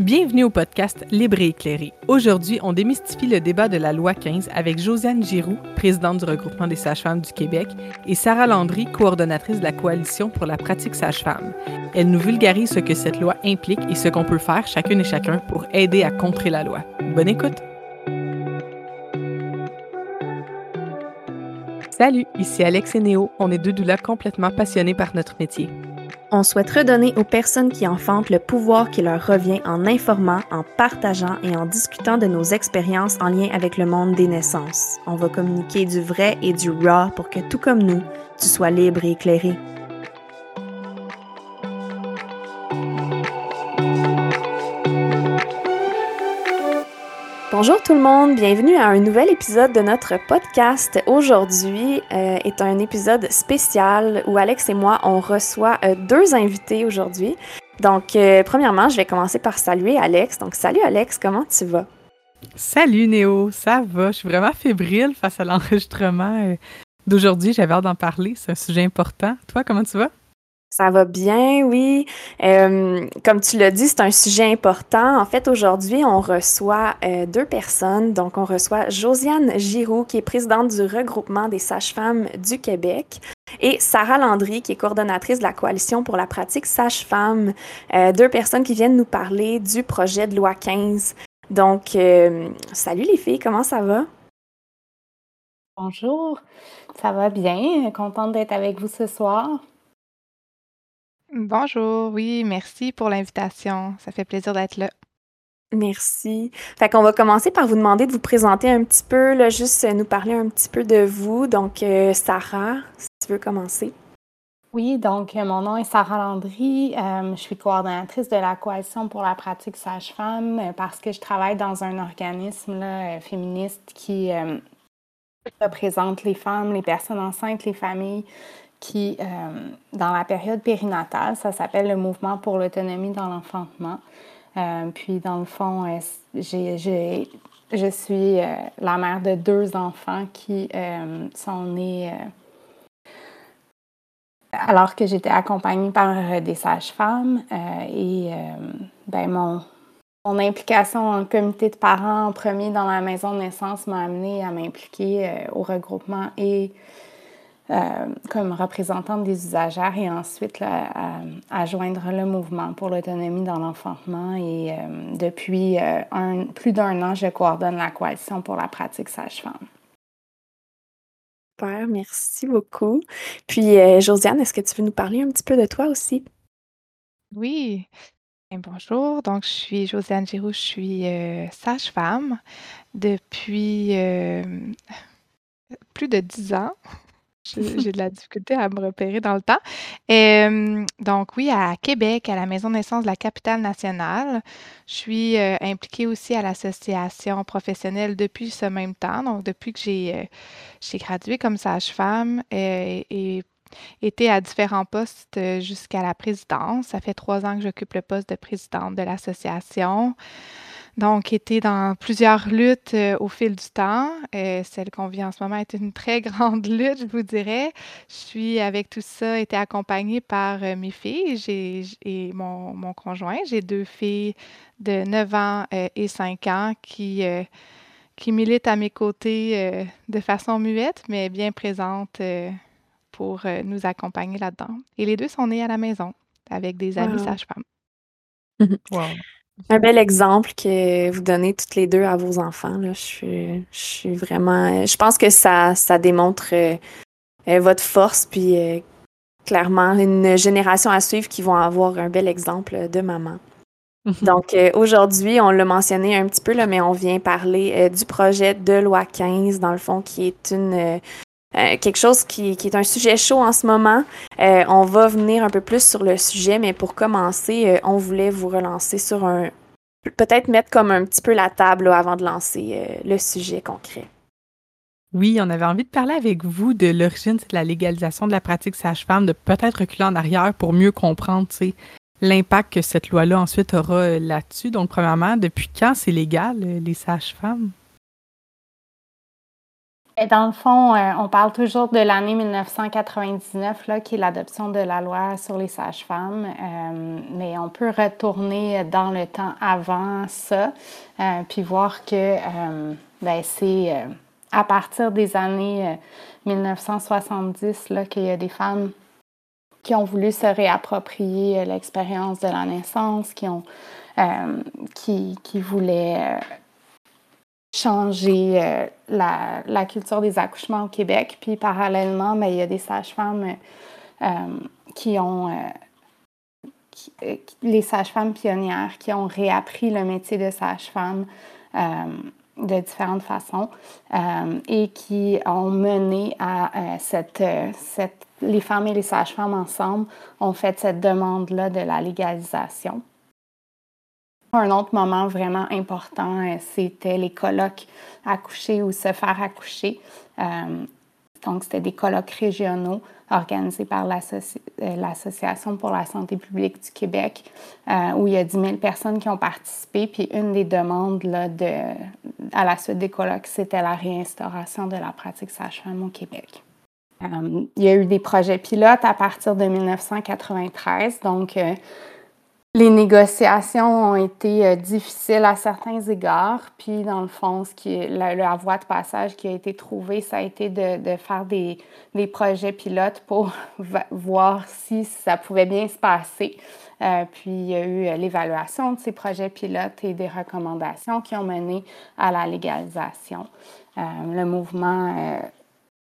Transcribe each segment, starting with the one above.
Bienvenue au podcast Libre et éclairé. Aujourd'hui, on démystifie le débat de la loi 15 avec Josiane Giroux, présidente du regroupement des sages-femmes du Québec, et Sarah Landry, coordonnatrice de la coalition pour la pratique sage-femme. Elle nous vulgarise ce que cette loi implique et ce qu'on peut faire chacune et chacun pour aider à contrer la loi. Bonne écoute. Salut, ici Alex et Néo. On est deux doulas complètement passionnés par notre métier. On souhaite redonner aux personnes qui enfantent le pouvoir qui leur revient en informant, en partageant et en discutant de nos expériences en lien avec le monde des naissances. On va communiquer du vrai et du raw pour que tout comme nous, tu sois libre et éclairé. Bonjour tout le monde, bienvenue à un nouvel épisode de notre podcast. Aujourd'hui euh, est un épisode spécial où Alex et moi, on reçoit euh, deux invités aujourd'hui. Donc, euh, premièrement, je vais commencer par saluer Alex. Donc, salut Alex, comment tu vas? Salut Néo, ça va? Je suis vraiment fébrile face à l'enregistrement d'aujourd'hui. J'avais hâte d'en parler, c'est un sujet important. Toi, comment tu vas? Ça va bien, oui. Euh, comme tu l'as dit, c'est un sujet important. En fait, aujourd'hui, on reçoit euh, deux personnes. Donc, on reçoit Josiane Giroux, qui est présidente du regroupement des sages-femmes du Québec, et Sarah Landry, qui est coordonnatrice de la Coalition pour la pratique sage-femme. Euh, deux personnes qui viennent nous parler du projet de loi 15. Donc, salut les filles, comment ça va? Bonjour, ça va bien. Contente d'être avec vous ce soir. Bonjour, oui, merci pour l'invitation. Ça fait plaisir d'être là. Merci. Fait qu'on va commencer par vous demander de vous présenter un petit peu, là, juste nous parler un petit peu de vous. Donc, euh, Sarah, si tu veux commencer. Oui, donc euh, mon nom est Sarah Landry. Euh, je suis coordonnatrice de la Coalition pour la pratique sage-femme parce que je travaille dans un organisme féministe qui représente les femmes, les personnes enceintes, les familles qui, euh, dans la période périnatale, ça s'appelle le mouvement pour l'autonomie dans l'enfantement. Euh, puis, dans le fond, euh, je suis la mère de deux enfants qui sont nés alors que j'étais accompagnée par des sages-femmes. et ben, mon, mon implication en comité de parents en premier dans la maison de naissance m'a amenée à m'impliquer au regroupement et comme représentante des usagères et ensuite à, joindre le mouvement pour l'autonomie dans l'enfantement. Et euh, depuis euh, un, plus d'un an, je coordonne la coalition pour la pratique sage-femme. Super, merci beaucoup. Puis, Josiane, est-ce que tu veux nous parler un petit peu de toi aussi? Oui. Bonjour, donc je suis Josiane Giroux, je suis sage-femme depuis plus de dix ans. J'ai de la difficulté à me repérer dans le temps. donc oui, à Québec, à la maison de naissance de la capitale nationale. Je suis, euh, impliquée aussi à l'association professionnelle depuis ce même temps, donc depuis que j'ai, euh, j'ai gradué comme sage-femme, euh, et été à différents postes, jusqu'à la présidence. Ça fait trois ans que j'occupe le poste de présidente de l'association. Donc, été dans plusieurs luttes euh, au fil du temps. Euh, celle qu'on vit en ce moment est une très grande lutte, je vous dirais. Je suis, avec tout ça, été accompagnée par euh, mes filles j'ai, et mon, mon conjoint. J'ai deux filles de 9 ans et 5 ans qui, qui militent à mes côtés de façon muette, mais bien présentes pour nous accompagner là-dedans. Et les deux sont nés à la maison avec des amis sages-femmes. Wow. Un bel exemple que vous donnez toutes les deux à vos enfants. Là. Je, suis, vraiment. Je pense que ça, ça démontre euh, euh, votre force, puis euh, clairement une génération à suivre qui vont avoir un bel exemple de maman. Donc aujourd'hui, on l'a mentionné un petit peu, là, mais on vient parler du projet de loi 15, dans le fond, qui est une euh, quelque chose qui, est un sujet chaud en ce moment. Euh, on va venir un peu plus sur le sujet, mais pour commencer, euh, on voulait vous relancer sur un... Peut-être mettre comme un petit peu la table avant de lancer le sujet concret. Oui, on avait envie de parler avec vous de l'origine de la légalisation de la pratique sage-femme, de peut-être reculer en arrière pour mieux comprendre l'impact que cette loi-là ensuite aura là-dessus. Donc, premièrement, depuis quand c'est légal, les sages-femmes? Dans le fond, euh, on parle toujours de l'année 1999, là, qui est l'adoption de la loi sur les sages-femmes, euh, mais on peut retourner dans le temps avant ça, euh, puis voir que ben, c'est à partir des années 1970 qu'il y a des femmes qui ont voulu se réapproprier l'expérience de la naissance, qui, ont, qui, qui voulaient changer euh, la, culture des accouchements au Québec. Puis parallèlement, ben, il y a des sages-femmes euh, qui ont... Euh, les sages-femmes pionnières qui ont réappris le métier de sage-femme de différentes façons et qui ont mené à cette... Les femmes et les sages-femmes ensemble ont fait cette demande-là de la légalisation. Un autre moment vraiment important, euh, c'était les colloques accoucher ou se faire accoucher. Euh, donc, c'était des colloques régionaux organisés par euh, l'Association pour la santé publique du Québec, où il y a 10 000 personnes qui ont participé. Puis, une des demandes là, à la suite des colloques, c'était la réinstauration de la pratique sage-femme au Québec. il y a eu des projets pilotes à partir de 1993. Donc, les négociations ont été euh, difficiles à certains égards, puis dans le fond, ce qui la, voie de passage qui a été trouvée, ça a été de, faire des, projets pilotes pour voir si ça pouvait bien se passer. Euh, puis il y a eu euh, l'évaluation de ces projets pilotes et des recommandations qui ont mené à la légalisation. le mouvement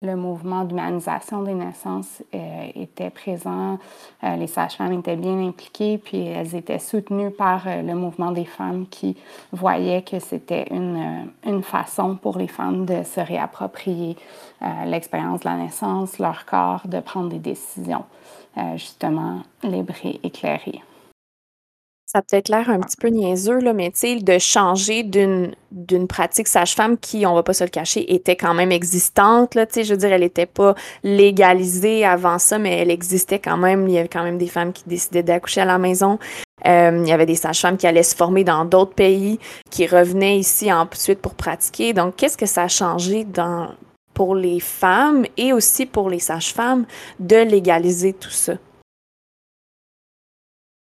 le mouvement d'humanisation des naissances euh, était présent, euh, les sages-femmes étaient bien impliquées, puis elles étaient soutenues par euh, le mouvement des femmes qui voyaient que c'était une, une, façon pour les femmes de se réapproprier l'expérience de la naissance, leur corps, de prendre des décisions justement libres et éclairées ça peut être l'air un petit peu niaiseux, là, mais de changer d'une, pratique sage-femme qui, on va pas se le cacher, était quand même existante, là, je veux dire, elle n'était pas légalisée avant ça, mais elle existait quand même. Il y avait quand même des femmes qui décidaient d'accoucher à la maison. Euh, il y avait des sages-femmes qui allaient se former dans d'autres pays, qui revenaient ici ensuite pour pratiquer. Donc, qu'est-ce que ça a changé dans, pour les femmes et aussi pour les sages-femmes de légaliser tout ça?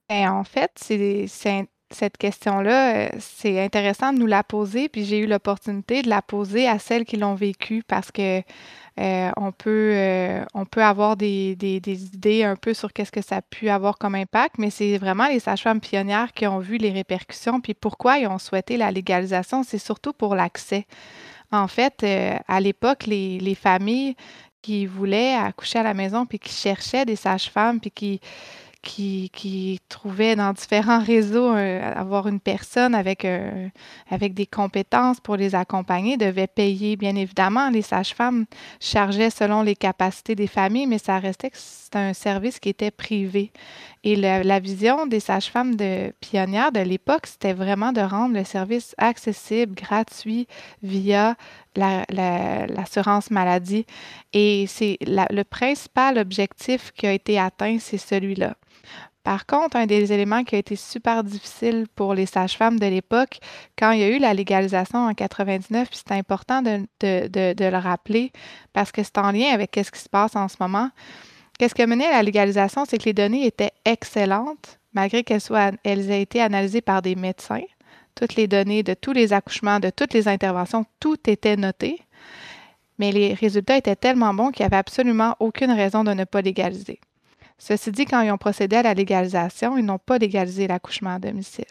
Ben, en fait, c'est cette question-là, euh, c'est intéressant de nous la poser, puis j'ai eu l'opportunité de la poser à celles qui l'ont vécu parce que euh, on peut, euh, on peut avoir des, des, idées un peu sur qu'est-ce que ça a pu avoir comme impact, mais c'est vraiment les sages-femmes pionnières qui ont vu les répercussions, puis pourquoi ils ont souhaité la légalisation, c'est surtout pour l'accès. En fait, à l'époque, les, les familles qui voulaient accoucher à la maison, puis qui cherchaient des sages-femmes, puis qui qui, qui trouvaient dans différents réseaux avoir une personne avec, euh, avec des compétences pour les accompagner devait payer, bien évidemment. Les sages-femmes chargeaient selon les capacités des familles, mais ça restait que c'était un service qui était privé. Et la vision des sages-femmes de pionnières de l'époque, c'était vraiment de rendre le service accessible, gratuit, via l'assurance maladie. Et c'est le principal objectif qui a été atteint, c'est celui-là. Par contre, un des éléments qui a été super difficile pour les sages-femmes de l'époque, quand il y a eu la légalisation en 99, puis c'est important de, le rappeler parce que c'est en lien avec ce qui se passe en ce moment. Qu'est-ce qui a mené à la légalisation, c'est que les données étaient excellentes, malgré qu'elles elles aient été analysées par des médecins. Toutes les données de tous les accouchements, de toutes les interventions, tout était noté. Mais les résultats étaient tellement bons qu'il n'y avait absolument aucune raison de ne pas légaliser. Ceci dit, quand ils ont procédé à la légalisation, ils n'ont pas légalisé l'accouchement à domicile.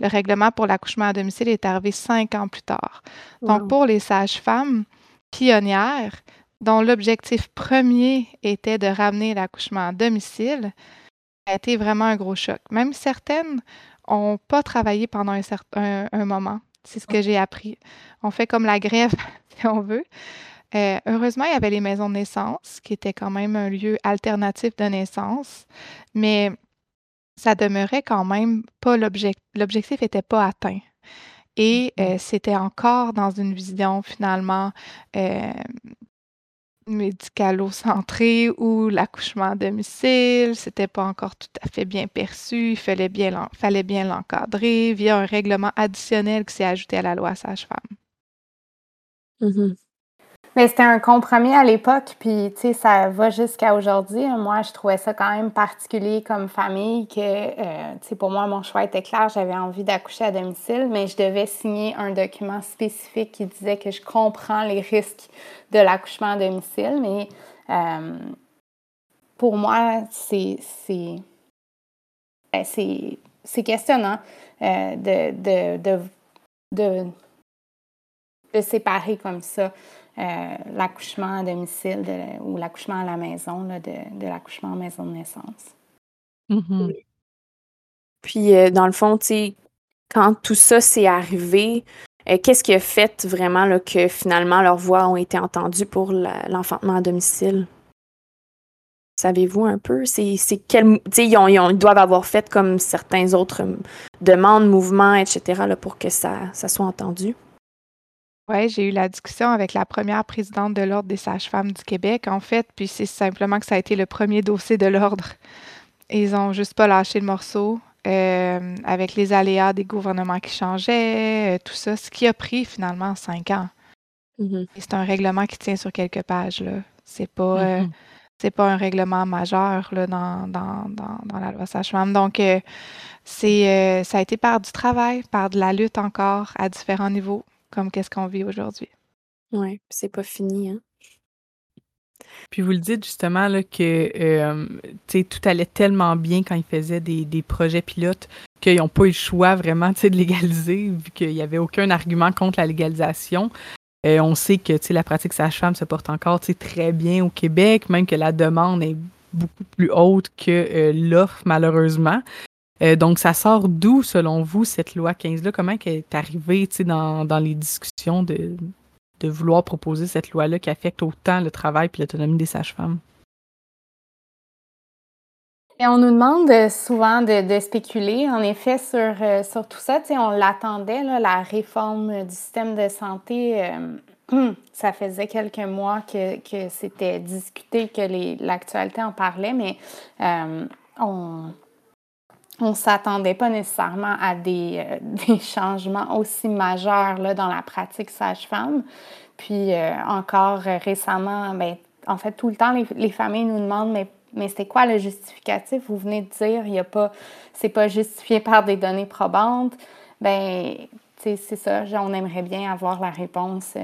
Le règlement pour l'accouchement à domicile est arrivé cinq ans plus tard. Donc, pour les sages-femmes pionnières, dont l'objectif premier était de ramener l'accouchement à domicile, ça a été vraiment un gros choc. Même certaines n'ont pas travaillé pendant un, certain, un moment. C'est ce que j'ai appris. On fait comme la grève, si on veut. Euh, heureusement, il y avait les maisons de naissance, qui étaient quand même un lieu alternatif de naissance, mais ça demeurait quand même pas l'objectif. L'objectif n'était pas atteint. Et euh, c'était encore dans une vision finalement euh, médicalo-centrée où l'accouchement à domicile, c'était pas encore tout à fait bien perçu, il fallait bien, fallait bien l'encadrer via un règlement additionnel qui s'est ajouté à la loi sage-femme. Mmh Mais c'était un compromis à l'époque, puis tu sais, ça va jusqu'à aujourd'hui. Moi, je trouvais ça quand même particulier comme famille que, euh, tu sais, pour moi, mon choix était clair. J'avais envie d'accoucher à domicile, mais je devais signer un document spécifique qui disait que je comprends les risques de l'accouchement à domicile. Mais euh, pour moi, c'est ben, c'est questionnant euh, de, de, de, de séparer comme ça. Euh, l'accouchement à domicile ou l'accouchement à la maison, de, l'accouchement en maison de naissance. Mm-hmm. Puis, euh, dans le fond, quand tout ça s'est arrivé, euh, qu'est-ce qui a fait vraiment là, que finalement leurs voix ont été entendues pour l'enfantement à domicile? Savez-vous un peu? C'est quel, ils, ils, doivent avoir fait comme certains autres demandes, mouvements, etc., là, pour que ça, ça soit entendu. Oui, j'ai eu la discussion avec la première présidente de l'Ordre des sages-femmes du Québec, en fait, puis c'est simplement que ça a été le premier dossier de l'Ordre. Ils n'ont juste pas lâché le morceau. Euh, avec les aléas des gouvernements qui changeaient, euh, tout ça, ce qui a pris finalement cinq ans. Mm-hmm. C'est un règlement qui tient sur quelques pages. Là. C'est pas, euh, mm-hmm. pas un règlement majeur là, dans, dans, dans, la loi sage-femme. Donc, c'est, ça a été par du travail, par de la lutte encore à différents niveaux comme qu'est-ce qu'on vit aujourd'hui. Oui, c'est pas fini. Hein? Puis vous le dites justement là, que euh, tout allait tellement bien quand ils faisaient des, projets pilotes qu'ils n'ont pas eu le choix vraiment de légaliser, vu qu'il n'y avait aucun argument contre la légalisation. Euh, on sait que la pratique sage-femme se porte encore très bien au Québec, même que la demande est beaucoup plus haute que euh, l'offre, malheureusement. Euh, donc, ça sort d'où, selon vous, cette loi 15-là? Comment elle est arrivée dans, dans les discussions de, de vouloir proposer cette loi-là qui affecte autant le travail et l'autonomie des sages-femmes? on nous demande euh, souvent de, spéculer, en effet, sur, euh, sur tout ça. on l'attendait, la réforme du système de santé. ça faisait quelques mois que, que c'était discuté, que l'actualité en parlait, mais on, on ne s'attendait pas nécessairement à des, euh, changements aussi majeurs dans la pratique sage-femme. Puis euh, encore récemment, ben, en fait, tout le temps, les, familles nous demandent mais, mais c'est quoi le justificatif? Vous venez de dire, il y a pas, c'est pas justifié par des données probantes. Ben, c'est ça, on aimerait bien avoir la réponse.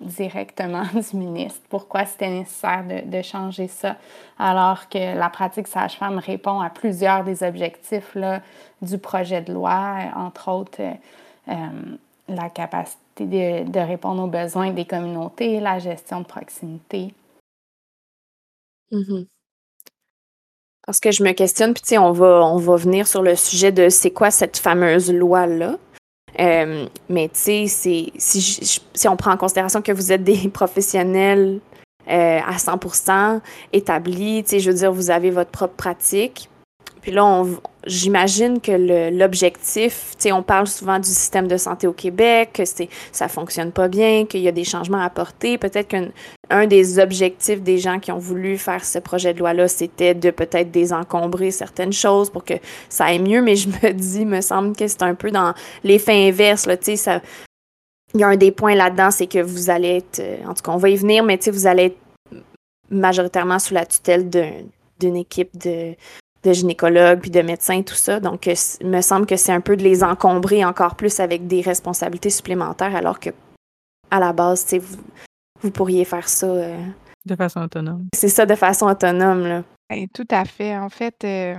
Euh, directement du ministre pourquoi c'était nécessaire de, changer ça, alors que la pratique sage-femme répond à plusieurs des objectifs là, du projet de loi, entre autres euh, la capacité de, répondre aux besoins des communautés, la gestion de proximité. Mm-hmm. Parce que je me questionne, puis on va, on va venir sur le sujet de c'est quoi cette fameuse loi-là. Euh, mais tu sais, si, on prend en considération que vous êtes des professionnels euh, à 100% établis, tu sais, je veux dire, vous avez votre propre pratique. Puis là, j'imagine que l'objectif, tu sais, on parle souvent du système de santé au Québec, que ça fonctionne pas bien, qu'il y a des changements à apporter. Peut-être qu'un des objectifs des gens qui ont voulu faire ce projet de loi-là, c'était de peut-être désencombrer certaines choses pour que ça aille mieux. Mais je me dis, me semble que c'est un peu dans l'effet inverse, là, tu sais. Il y a un des points là-dedans, c'est que vous allez être, en tout cas, on va y venir, mais tu sais, vous allez être majoritairement sous la tutelle d'une équipe de, de gynécologues puis de médecins, tout ça. Donc, euh, il me semble que c'est un peu de les encombrer encore plus avec des responsabilités supplémentaires, alors que à la base, vous, vous pourriez faire ça. Euh, de façon autonome. C'est ça, de façon autonome. Là. Ben, tout à fait. En fait, euh,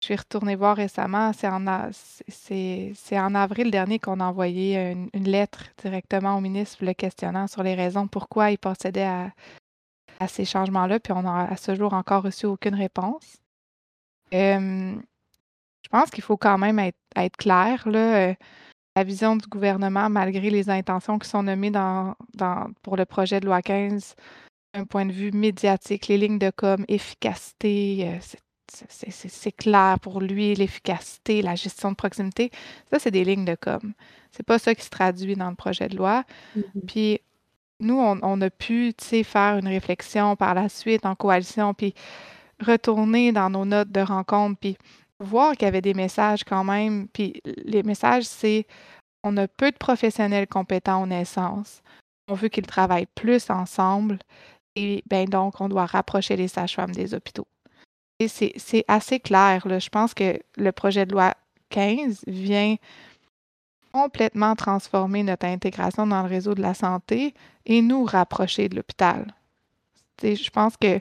je suis retournée voir récemment. C'est en, c'est, en avril dernier qu'on a envoyé une, lettre directement au ministre le questionnant sur les raisons pourquoi il procédait à, à ces changements-là. Puis on n'a à ce jour encore reçu aucune réponse je pense qu'il faut quand même être, clair. Là, euh, la vision du gouvernement, malgré les intentions qui sont nommées dans, pour le projet de loi 15, d'un point de vue médiatique, les lignes de com, efficacité, euh, c'est clair pour lui, l'efficacité, la gestion de proximité. Ça, c'est des lignes de com. C'est pas ça qui se traduit dans le projet de loi. Mm-hmm. Puis nous, on, on a pu faire une réflexion par la suite en coalition. Puis retourner dans nos notes de rencontre, puis voir qu'il y avait des messages quand même. Puis les messages, c'est on a peu de professionnels compétents en naissance. on veut qu'ils travaillent plus ensemble et ben donc on doit rapprocher les sages-femmes des hôpitaux. Et c'est assez clair. Là. Je pense que le projet de loi 15 vient complètement transformer notre intégration dans le réseau de la santé et nous rapprocher de l'hôpital. Je pense que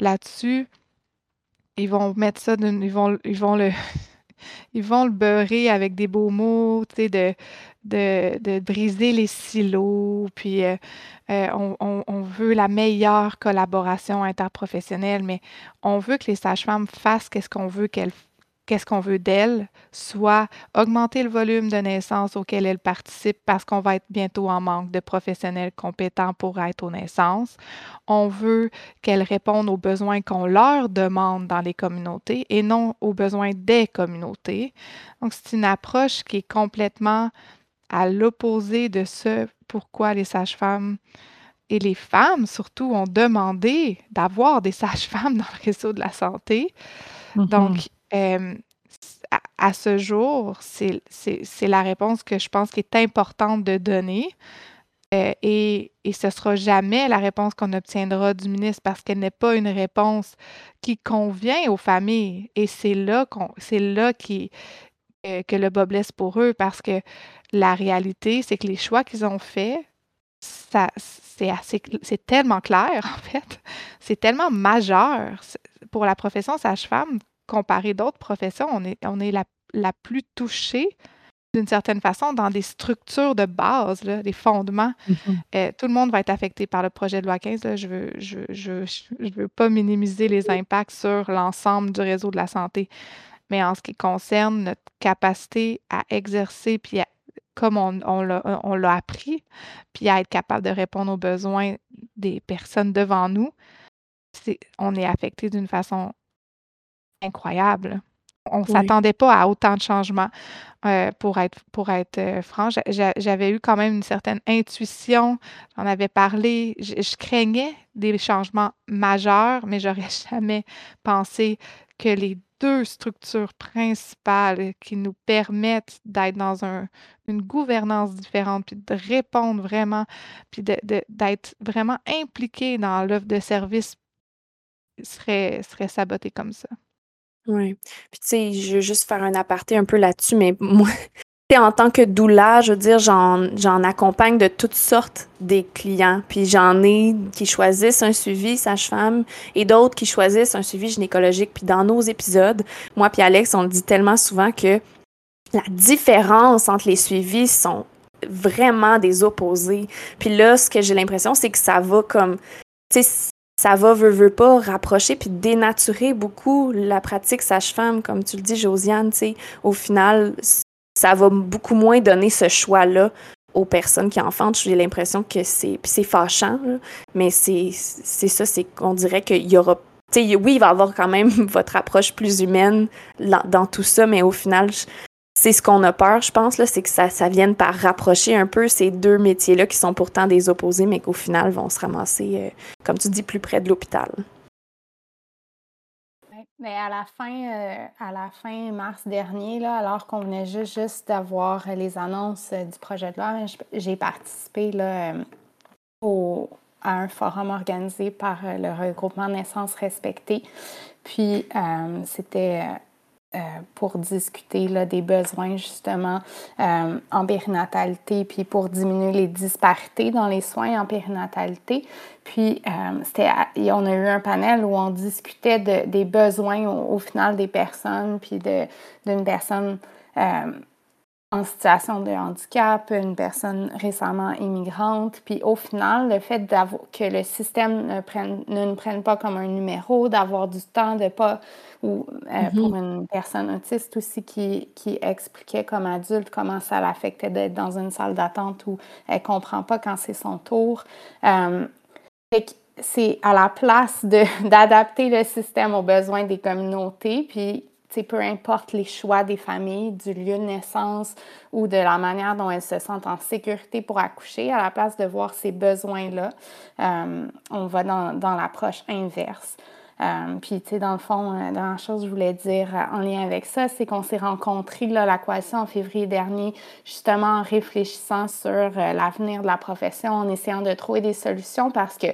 là-dessus, ils vont mettre ça, ils vont, ils vont le, ils vont le beurrer avec des beaux mots, tu sais, de, de, de, briser les silos, puis euh, euh, on, on, veut la meilleure collaboration interprofessionnelle, mais on veut que les sages-femmes fassent qu'est-ce qu'on veut qu'elles qu'est-ce qu'on veut d'elle, soit augmenter le volume de naissances auxquelles elle participe parce qu'on va être bientôt en manque de professionnels compétents pour être aux naissances. On veut qu'elles répondent aux besoins qu'on leur demande dans les communautés et non aux besoins des communautés. Donc, c'est une approche qui est complètement à l'opposé de ce pourquoi les sages-femmes et les femmes surtout ont demandé d'avoir des sages-femmes dans le réseau de la santé. Mm-hmm. Donc, à, ce jour, c'est la réponse que je pense qui est importante de donner. Euh, et, ce ne sera jamais la réponse qu'on obtiendra du ministre parce qu'elle n'est pas une réponse qui convient aux familles. Et c'est là, c'est là qui, euh, que le bas blesse pour eux parce que la réalité, c'est que les choix qu'ils ont faits, c'est tellement clair en fait, c'est tellement majeur pour la profession sage-femme comparé d'autres professions, on est, on est la, la plus touchée d'une certaine façon dans des structures de base, là, des fondements. Mm-hmm. Euh, tout le monde va être affecté par le projet de loi 15. Je ne veux, je, je, je veux pas minimiser les impacts sur l'ensemble du réseau de la santé. Mais en ce qui concerne notre capacité à exercer, puis comme on, on l'a appris, puis à être capable de répondre aux besoins des personnes devant nous, on est affecté d'une façon incroyable. On ne s'attendait pas à autant de changements, euh, pour être, pour être euh, franche. J'avais eu quand même une certaine intuition, j'en avais parlé, je, craignais des changements majeurs, mais j'aurais jamais pensé que les deux structures principales qui nous permettent d'être dans un, une gouvernance différente, puis de répondre vraiment, puis d'être vraiment impliqué dans l'offre de services seraient, seraient sabotées comme ça. Oui. Puis tu sais, je veux juste faire un aparté un peu là-dessus, mais moi, en tant que doula, je veux dire, j'en accompagne de toutes sortes des clients. Puis j'en ai qui choisissent un suivi sage-femme et d'autres qui choisissent un suivi gynécologique. Puis dans nos épisodes, moi puis Alex, on le dit tellement souvent que la différence entre les suivis sont vraiment des opposés. Puis là, ce que j'ai l'impression, c'est que ça va comme tu sais, ça va, veut, veut pas, rapprocher puis dénaturer beaucoup la pratique sage-femme, comme tu le dis, Josiane, tu sais. Au final, ça va beaucoup moins donner ce choix-là aux personnes qui enfantent. J'ai l'impression que c'est... Puis c'est fâchant, mais c'est ça, c'est qu'on dirait qu'il y aura... Oui, il va y avoir quand même votre approche plus humaine dans, tout ça, mais au final, c'est ce qu'on a peur, je pense, là, c'est que ça, vienne par rapprocher un peu ces deux métiers-là qui sont pourtant des opposés, mais qu'au final vont se ramasser, euh, comme tu dis, plus près de l'hôpital. Mais à la fin, euh, à la fin mars dernier, alors qu'on venait juste, d'avoir les annonces euh, du projet de loi, j'ai participé au, à un forum organisé par le regroupement Naissance Respectée. Puis c'était euh, pour discuter là, des besoins justement euh, en périnatalité, puis pour diminuer les disparités dans les soins en périnatalité. Puis euh, on a eu un panel où on discutait de, des besoins au, final des personnes, puis d'une personne en situation de handicap, une personne récemment immigrante. Puis au final, le fait que le système ne, prenne, ne nous prenne pas comme un numéro, d'avoir du temps, de pas, ou euh, pour mm-hmm. une personne autiste aussi qui, qui expliquait comme adulte comment ça l'affectait d'être dans une salle d'attente où elle comprend pas quand c'est son tour. Euh, c'est à la place d'adapter le système aux besoins des communautés, puis peu importe les choix des familles, du lieu de naissance ou de la manière dont elles se sentent en sécurité pour accoucher, à la place de voir ces besoins-là, euh, on va dans, dans l'approche inverse. Euh, puis, tu sais, dans le fond, la dernière chose que je voulais dire en lien avec ça, c'est qu'on s'est rencontrés, là, la en février dernier, justement en réfléchissant sur l'avenir de la profession, en essayant de trouver des solutions parce que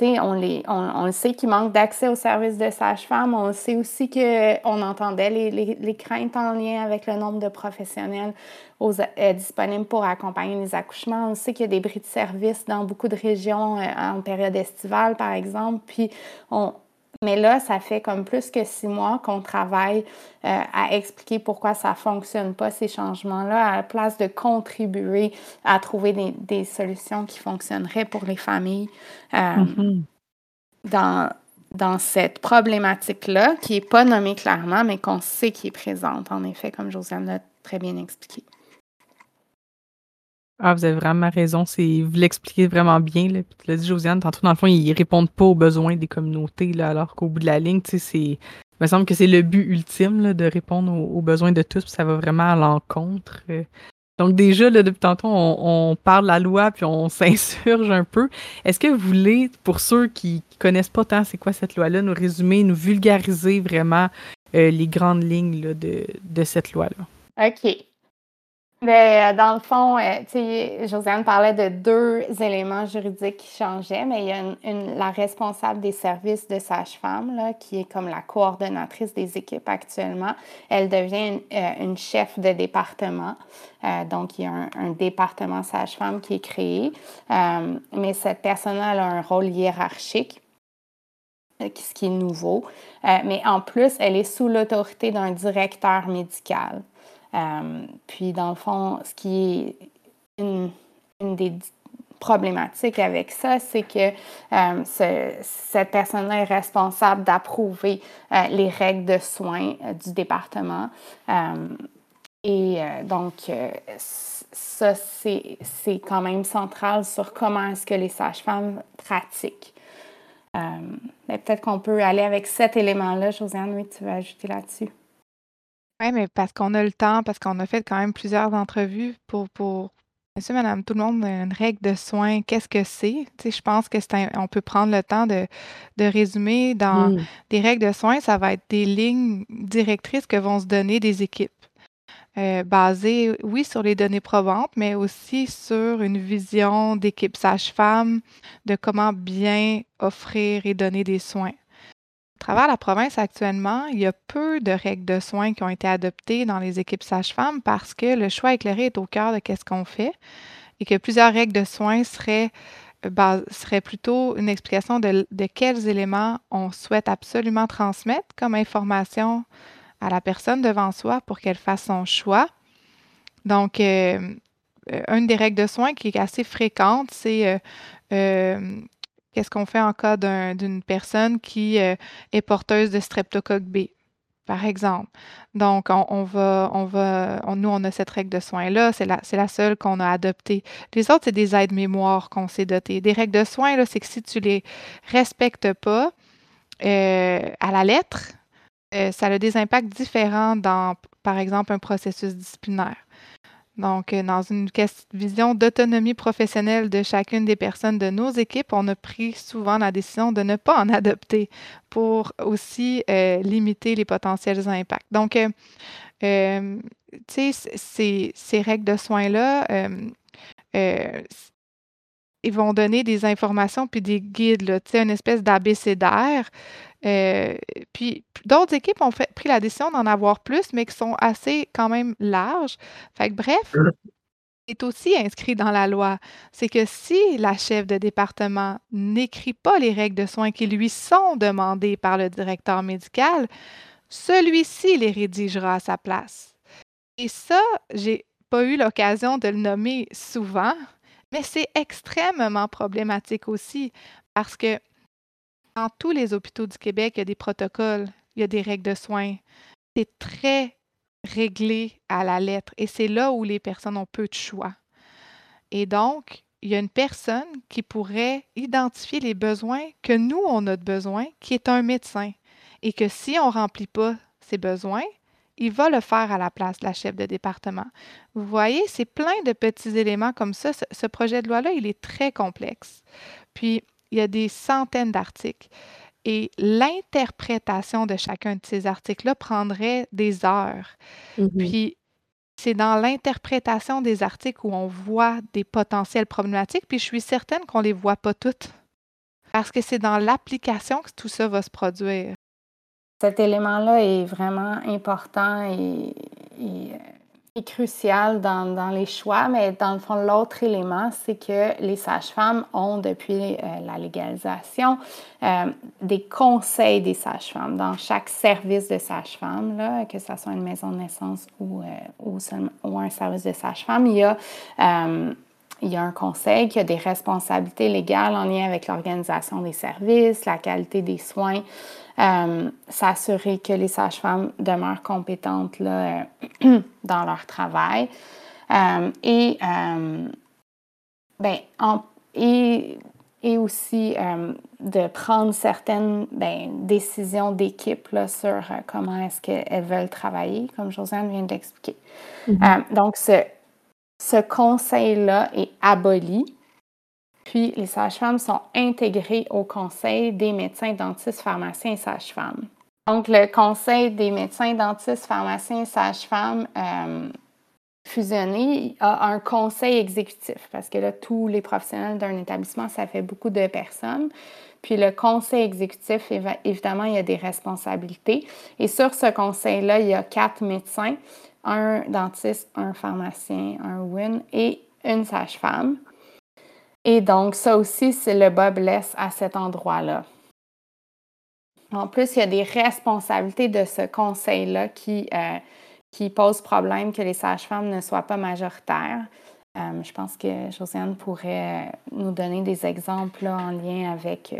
on, les, on, le sait qu'il manque d'accès aux services de sage-femme. On sait aussi qu'on entendait les, les, craintes en lien avec le nombre de professionnels euh, disponibles pour accompagner les accouchements. On sait qu'il y a des bris de service dans beaucoup de régions euh, en période estivale, par exemple. Puis on, mais là, ça fait comme plus que six mois qu'on travaille euh, à expliquer pourquoi ça ne fonctionne pas, ces changements-là, à la place de contribuer à trouver des, solutions qui fonctionneraient pour les familles euh, mm-hmm. dans, dans cette problématique-là, qui n'est pas nommée clairement, mais qu'on sait qui est présente, en effet, comme Josiane l'a très bien expliqué. Ah, vous avez vraiment raison. C'est, vous l'expliquez vraiment bien. Là. Puis tu l'as dit, Josiane, tantôt, dans le fond, ils répondent pas aux besoins des communautés, là, alors qu'au bout de la ligne, tu sais, c'est. Il me semble que c'est le but ultime là, de répondre aux, besoins de tous, puis ça va vraiment à l'encontre. Euh. Donc déjà, là, depuis tantôt, on, parle de la loi, puis on s'insurge un peu. Est-ce que vous voulez, pour ceux qui, ne connaissent pas tant c'est quoi cette loi-là, nous résumer, nous vulgariser vraiment euh, les grandes lignes là, de, de cette loi-là? OK. Euh, dans le fond, euh, Josiane parlait de deux éléments juridiques qui changeaient, mais il y a une, la responsable des services de sage-femme, qui est comme la coordonnatrice des équipes actuellement. Elle devient une, euh, chef de département. donc, il y a un, département sage-femme qui est créé. mais cette personne-là a un rôle hiérarchique ce qui est nouveau. mais en plus, elle est sous l'autorité d'un directeur médical. Euh, puis, dans le fond, ce qui est une, des problématiques avec ça, c'est que euh, cette personne-là est responsable d'approuver euh, les règles de soins du département. et donc, ça, c'est quand même central sur comment est-ce que les sages-femmes pratiquent. mais peut-être qu'on peut aller avec cet élément-là. Josiane, oui, tu veux ajouter là-dessus? Oui, mais parce qu'on a le temps, parce qu'on a fait quand même plusieurs entrevues pour, pour Monsieur, madame, tout le monde, une règle de soins, qu'est-ce que c'est? Tu sais, je pense que c'est on peut prendre le temps de, de résumer dans mmh. des règles de soins, ça va être des lignes directrices que vont se donner des équipes. Euh, basées, oui, sur les données probantes, mais aussi sur une vision d'équipe sage-femme, de comment bien offrir et donner des soins. Travers la province actuellement, il y a peu de règles de soins qui ont été adoptées dans les équipes sages-femmes parce que le choix éclairé est au cœur de ce qu'on fait et que plusieurs règles de soins seraient, euh, plutôt une explication de, quels éléments on souhaite absolument transmettre comme information à la personne devant soi pour qu'elle fasse son choix. Donc, euh, euh, une des règles de soins qui est assez fréquente, c'est Qu'est-ce qu'on fait en cas d'une personne qui euh, est porteuse de streptocoque B, par exemple? Donc, on, va, on va, nous, on a cette règle de soins-là, c'est la, la, seule qu'on a adoptée. Les autres, c'est des aides mémoire qu'on s'est dotées. Des règles de soins, c'est que si tu les respectes pas euh, à la lettre, euh, ça a des impacts différents dans, par exemple, un processus disciplinaire. Donc, euh, dans une vision d'autonomie professionnelle de chacune des personnes de nos équipes, on a pris souvent la décision de ne pas en adopter pour aussi euh, limiter les potentiels impacts. Donc, euh, tu sais, ces, règles de soins-là, ils vont donner des informations puis des guides, tu sais, une espèce d'abécédaire euh, puis d'autres équipes ont fait, pris la décision d'en avoir plus, mais qui sont assez quand même larges. Fait que bref, c'est aussi inscrit dans la loi. C'est que si la chef de département n'écrit pas les règles de soins qui lui sont demandées par le directeur médical, celui-ci les rédigera à sa place. Et ça, j'ai pas eu l'occasion de le nommer souvent, mais c'est extrêmement problématique aussi parce que dans tous les hôpitaux du Québec, il y a des protocoles, il y a des règles de soins. C'est très réglé à la lettre et c'est là où les personnes ont peu de choix. Et donc, il y a une personne qui pourrait identifier les besoins que nous, on a de besoin, qui est un médecin. Et que si on ne remplit pas ses besoins, il va le faire à la place de la chef de département. Vous voyez, c'est plein de petits éléments comme ça. Ce, projet de loi-là, il est très complexe. Puis, il y a des centaines d'articles. et l'interprétation de chacun de ces articles-là prendrait des heures. Mmh puis, c'est dans l'interprétation des articles où on voit des potentielles problématiques, puis je suis certaine qu'on ne les voit pas toutes. Parce que c'est dans l'application que tout ça va se produire. Cet élément-là est vraiment important et, et est crucial dans, dans, les choix, mais dans le fond, l'autre élément, c'est que les sages-femmes ont, depuis euh, la légalisation, euh, des conseils des sages-femmes. Dans chaque service de sage-femme, que ce soit une maison de naissance ou, euh, ou, ou un service de sage-femme, il y a il y a un conseil qui a des responsabilités légales en lien avec l'organisation des services, la qualité des soins, euh, s'assurer que les sages-femmes demeurent compétentes là, euh, dans leur travail. Euh, et, ben, et, et, aussi de prendre certaines ben, décisions d'équipe sur comment est-ce qu'elles veulent travailler, comme Josiane vient d'expliquer. Mm-hmm. donc, ce, ce conseil-là est aboli puis, les sages-femmes sont intégrées au conseil des médecins, dentistes, pharmaciens et sages-femmes. Donc, le conseil des médecins, dentistes, pharmaciens et sages-femmes euh, fusionné a un conseil exécutif parce que là, tous les professionnels d'un établissement, ça fait beaucoup de personnes. Puis le conseil exécutif, évidemment, il y a des responsabilités. Et sur ce conseil-là, il y a quatre médecins, un dentiste, un pharmacien, un WIN et une sage-femme. Et donc, ça aussi, c'est le bas blesse à cet endroit-là. En plus, il y a des responsabilités de ce conseil-là qui, euh, posent problème que les sages-femmes ne soient pas majoritaires. Euh, je pense que Josiane pourrait euh, nous donner des exemples en lien avec,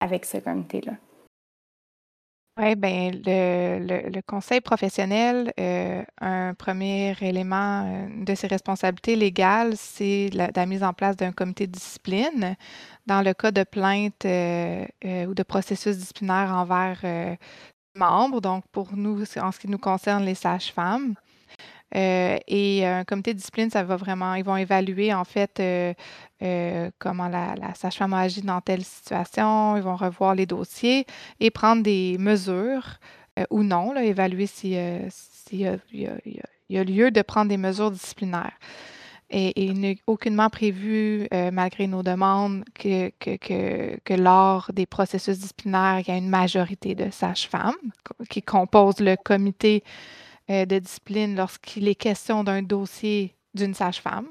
avec ce comité-là. Oui, bien, le, le, conseil professionnel, euh, un premier élément euh, de ses responsabilités légales, c'est la, mise en place d'un comité de discipline dans le cas de plainte euh, ou de processus disciplinaire envers membres. Donc, pour nous, en ce qui nous concerne, les sages-femmes. Euh, et un comité de discipline, ça va vraiment, ils vont évaluer en fait euh, euh, comment la, sage-femme a agi dans telle situation, ils vont revoir les dossiers et prendre des mesures ou non, évaluer s'il y, a lieu de prendre des mesures disciplinaires. Et, il n'est aucunement prévu, malgré nos demandes, que, que, que, lors des processus disciplinaires, il y a une majorité de sages-femmes qui composent le comité euh, de discipline lorsqu'il est question d'un dossier d'une sage-femme.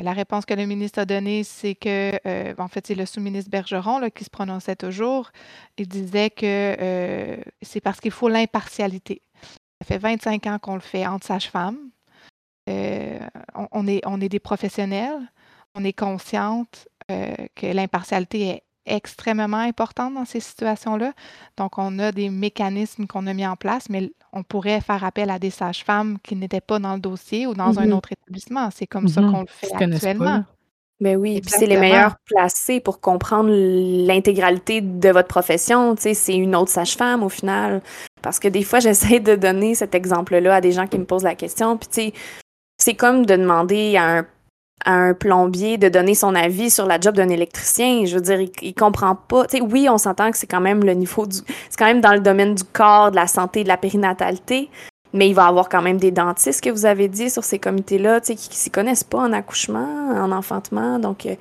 La réponse que le ministre a donnée, c'est que, euh, en fait, c'est le sous-ministre Bergeron là, qui se prononçait toujours. Il disait que euh, c'est parce qu'il faut l'impartialité. Ça fait 25 ans qu'on le fait entre sages-femmes. on, est, on est des professionnels. On est consciente que l'impartialité est extrêmement importante dans ces situations-là. Donc, on a des mécanismes qu'on a mis en place, mais on pourrait faire appel à des sages-femmes qui n'étaient pas dans le dossier ou dans un mm-hmm. autre établissement. C'est comme ça mm-hmm. qu'on le fait actuellement. Mais ben oui, puis c'est les meilleurs placés pour comprendre l'intégralité de votre profession. Tu sais, c'est une autre sage-femme au final. Parce que des fois, j'essaie de donner cet exemple-là à des gens qui me posent la question. Puis tu sais, c'est comme de demander à un à un plombier de donner son avis sur la job d'un électricien. Je veux dire, il, comprend pas. Tu sais, oui, on s'entend que c'est quand même le niveau du. C'est quand même dans le domaine du corps, de la santé, de la périnatalité. Mais il va avoir quand même des dentistes que vous avez dit sur ces comités-là, qui, ne s'y connaissent pas en accouchement, en enfantement. Donc, euh,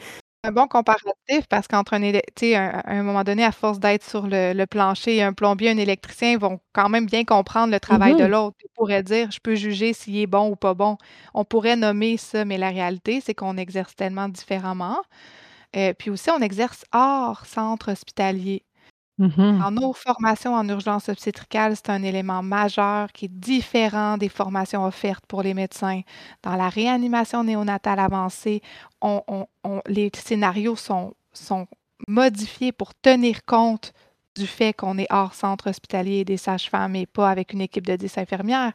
un bon comparatif parce qu'entre un, un, à un moment donné, à force d'être sur le, plancher, un plombier, un électricien vont quand même bien comprendre le travail de mm-hmm. l'autre. Ils pourraient dire, je peux juger s'il est bon ou pas bon. On pourrait nommer ça, mais la réalité, c'est qu'on exerce tellement différemment. Euh, puis aussi, on exerce hors centre hospitalier. Mmh dans nos formations en urgence obstétricale, c'est un élément majeur qui est différent des formations offertes pour les médecins. Dans la réanimation néonatale avancée, les scénarios sont, modifiés pour tenir compte du fait qu'on est hors centre hospitalier et des sages-femmes et pas avec une équipe de 10 infirmières.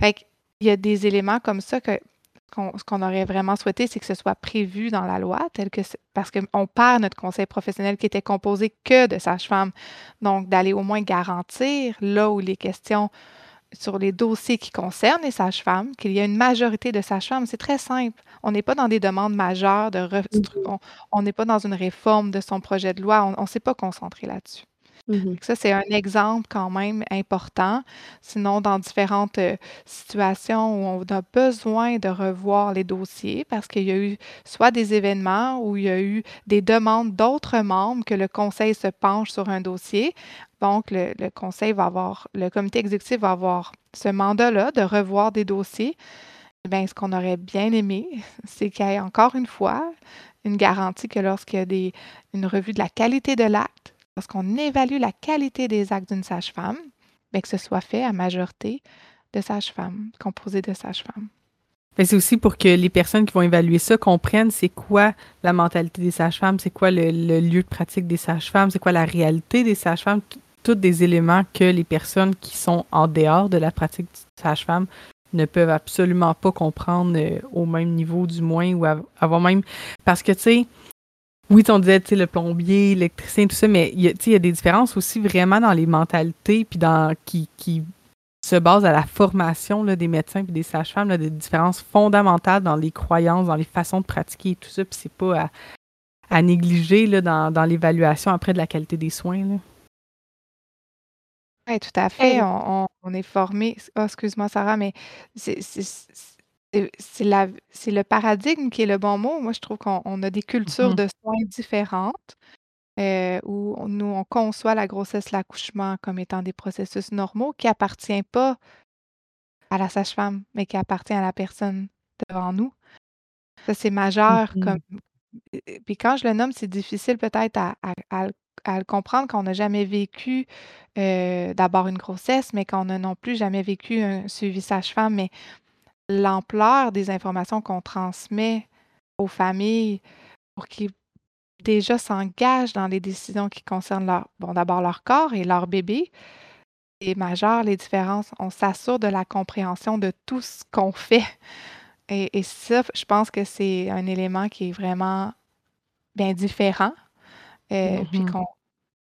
Il y a des éléments comme ça que ce qu'on aurait vraiment souhaité, c'est que ce soit prévu dans la loi, tel que parce qu'on perd notre conseil professionnel qui était composé que de sages-femmes. Donc, d'aller au moins garantir, là où les questions sur les dossiers qui concernent les sages-femmes, qu'il y a une majorité de sages-femmes. C'est très simple. On n'est pas dans des demandes majeures de mm-hmm. on n'est pas dans une réforme de son projet de loi. On ne s'est pas concentré là-dessus. Mmh ça, c'est un exemple quand même important. Sinon, dans différentes, situations où on a besoin de revoir les dossiers parce qu'il y a eu soit des événements où il y a eu des demandes d'autres membres que le conseil se penche sur un dossier. Donc le conseil va avoir le comité exécutif va avoir ce mandat-là de revoir des dossiers. Bien, ce qu'on aurait bien aimé, c'est qu'il y ait encore une fois une garantie que lorsqu'il y a une revue de la qualité de l'acte lorsqu'on évalue la qualité des actes d'une sage-femme, ben, que ce soit fait à majorité de sages-femmes, composé de sages-femmes. C'est aussi pour que les personnes qui vont évaluer ça comprennent c'est quoi la mentalité des sages-femmes, c'est quoi le, lieu de pratique des sages-femmes, c'est quoi la réalité des sages-femmes, tous des éléments que les personnes qui sont en dehors de la pratique des sages-femmes ne peuvent absolument pas comprendre euh, au même niveau du moins ou avoir même parce que tu sais oui, on disait, le plombier, l'électricien, tout ça, mais il y, a des différences aussi vraiment dans les mentalités, puis dans qui, qui se basent à la formation là, des médecins et des sages-femmes, des différences fondamentales dans les croyances, dans les façons de pratiquer et tout ça, puis c'est pas à, négliger là, dans, dans l'évaluation après de la qualité des soins. Oui, tout à fait. On, on, est formé. Oh, excuse-moi, Sarah, mais c'est c'est le paradigme qui est le bon mot. Moi, je trouve qu'on a des cultures mmh de soins différentes, euh, où nous, on conçoit la grossesse, l'accouchement comme étant des processus normaux qui appartiennent pas à la sage-femme, mais qui appartient à la personne devant nous. Ça, c'est majeur comme puis quand je le nomme, c'est difficile peut-être à le comprendre quand on n'a jamais vécu, euh, d'abord une grossesse, mais qu'on n'a non plus jamais vécu un suivi sage-femme, mais l'ampleur des informations qu'on transmet aux familles pour qu'ils déjà s'engagent dans les décisions qui concernent leur, bon, d'abord leur corps et leur bébé, est majeur, les différences. On s'assure de la compréhension de tout ce qu'on fait. Et, ça, je pense que c'est un élément qui est vraiment bien différent. Euh, puis mm-hmm. qu'on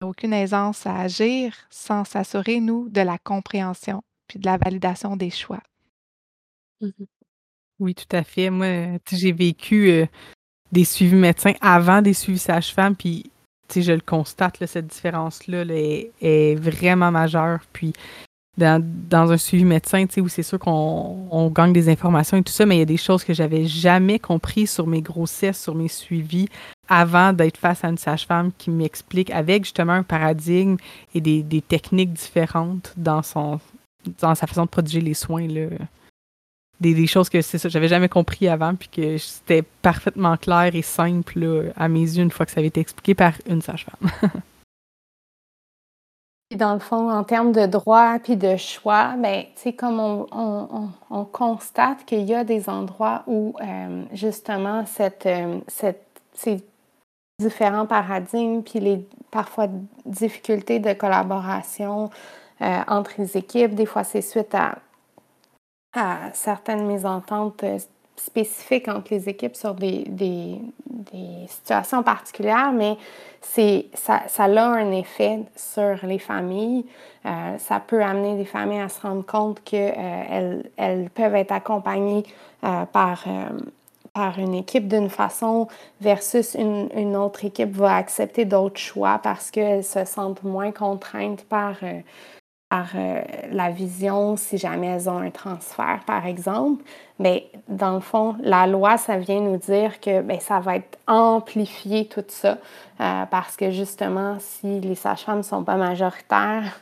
n'a aucune aisance à agir sans s'assurer, nous, de la compréhension puis de la validation des choix. Mmh oui, tout à fait. Moi, j'ai vécu des suivis médecins avant des suivis sages-femmes, puis je le constate, cette différence-là est, vraiment majeure. Puis dans, un suivi médecin, où c'est sûr qu'on gagne des informations et tout ça, mais il y a des choses que j'avais jamais compris sur mes grossesses, sur mes suivis, avant d'être face à une sage-femme qui m'explique avec justement un paradigme et des, des techniques différentes dans son dans sa façon de protéger les soins. Là des, choses que c'est ça, j'avais jamais compris avant, puis que c'était parfaitement clair et simple à mes yeux une fois que ça avait été expliqué par une sage-femme. dans le fond, en termes de droit puis de choix, ben, comme on, on, constate qu'il y a des endroits où, euh, justement, cette, euh, cette, ces différents paradigmes puis les parfois difficultés de collaboration euh, entre les équipes, des fois c'est suite à à certaines mésententes euh, spécifiques entre les équipes sur des, des, des situations particulières, mais c'est, ça, a un effet sur les familles. Euh, ça peut amener les familles à se rendre compte qu'elles euh, elles peuvent être accompagnées par, par une équipe d'une façon versus une, une, autre équipe va accepter d'autres choix parce qu'elles se sentent moins contraintes par par euh, la vision si jamais elles ont un transfert, par exemple. Mais dans le fond, la loi, ça vient nous dire que bien, ça va être amplifié tout ça euh, parce que justement, si les sages-femmes ne sont pas majoritaires,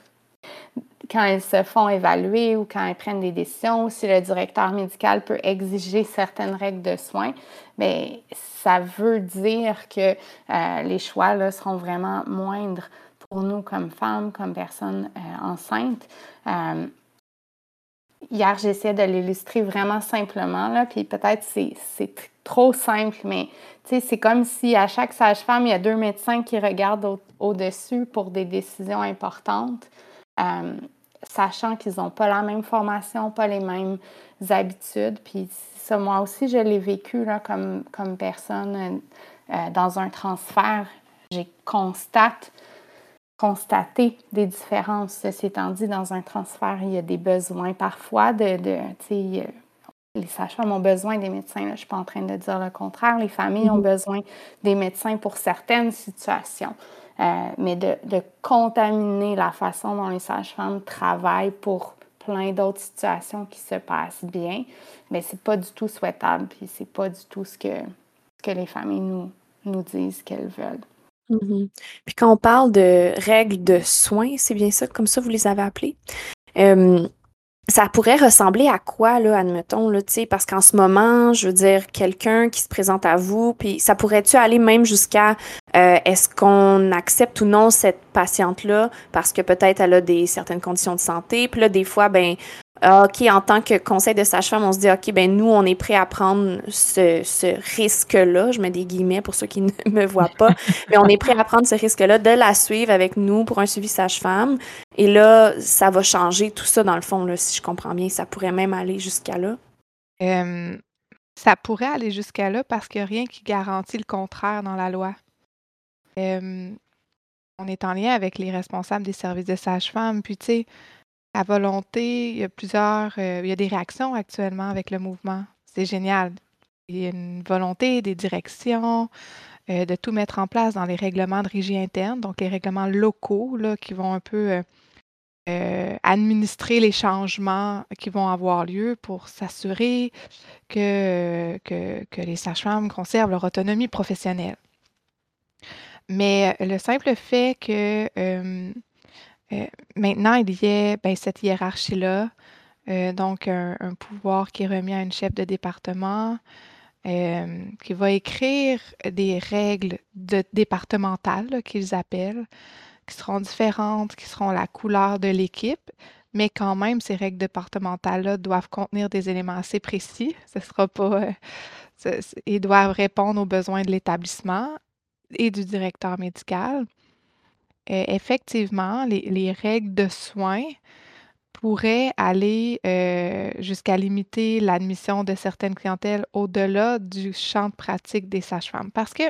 quand elles se font évaluer ou quand elles prennent des décisions, si le directeur médical peut exiger certaines règles de soins, bien, ça veut dire que euh, les choix là, seront vraiment moindres pour nous comme femmes, comme personnes euh, enceintes. Euh, hier, j'essayais de l'illustrer vraiment simplement, là, puis peut-être c'est trop simple, mais c'est comme si à chaque sage-femme, il y a deux médecins qui regardent au-dessus pour des décisions importantes, euh, sachant qu'ils n'ont pas la même formation, pas les mêmes habitudes. Puis ça, moi aussi, je l'ai vécu là, comme, comme personne dans un transfert. J'ai constate constater des différences. Ceci étant dit, dans un transfert, il y a des besoins parfois de, de les sages-femmes ont besoin des médecins. je ne suis pas en train de dire le contraire. Les familles ont mm-hmm. besoin des médecins pour certaines situations. mais de, de, contaminer la façon dont les sages-femmes travaillent pour plein d'autres situations qui se passent bien, mais c'est pas du tout souhaitable, puis c'est pas du tout ce que, ce que les familles nous, nous disent qu'elles veulent. Mm-hmm. Puis quand on parle de règles de soins, c'est bien ça, comme ça vous les avez appelées. Ça pourrait ressembler à quoi, là, admettons, là, parce qu'en ce moment, je veux dire, quelqu'un qui se présente à vous, puis ça pourrait-tu aller même jusqu'à euh, est-ce qu'on accepte ou non cette patiente-là parce que peut-être elle a des certaines conditions de santé, puis là, des fois, ben, OK, en tant que conseil de sage-femme, on se dit, OK, ben nous, on est prêt à prendre ce, ce risque-là. Je mets des guillemets pour ceux qui ne me voient pas. mais on est prêt à prendre ce risque-là de la suivre avec nous pour un suivi sage-femme. Et là, ça va changer tout ça, dans le fond, là, si je comprends bien. Ça pourrait même aller jusqu'à là. ça pourrait aller jusqu'à là parce qu'il n'y a rien qui garantit le contraire dans la loi. on est en lien avec les responsables des services de sage-femme. Puis, tu sais, volonté, il y a plusieurs, euh, il y a des réactions actuellement avec le mouvement. C'est génial. Il y a une volonté, des directions, euh, de tout mettre en place dans les règlements de régie interne, donc les règlements locaux qui vont un peu euh, administrer les changements qui vont avoir lieu pour s'assurer que, que, que, les sages-femmes conservent leur autonomie professionnelle. Mais le simple fait que euh, maintenant, il y a ben, cette hiérarchie-là, euh, donc un, pouvoir qui est remis à une chef de département euh, qui va écrire des règles départementales qu'ils appellent, qui seront différentes, qui seront la couleur de l'équipe, mais quand même, ces règles départementales-là doivent contenir des éléments assez précis. Ce sera pas. ils doivent répondre aux besoins de l'établissement et du directeur médical. Euh, effectivement, les, règles de soins pourraient aller euh, jusqu'à limiter l'admission de certaines clientèles au-delà du champ de pratique des sages-femmes. Parce que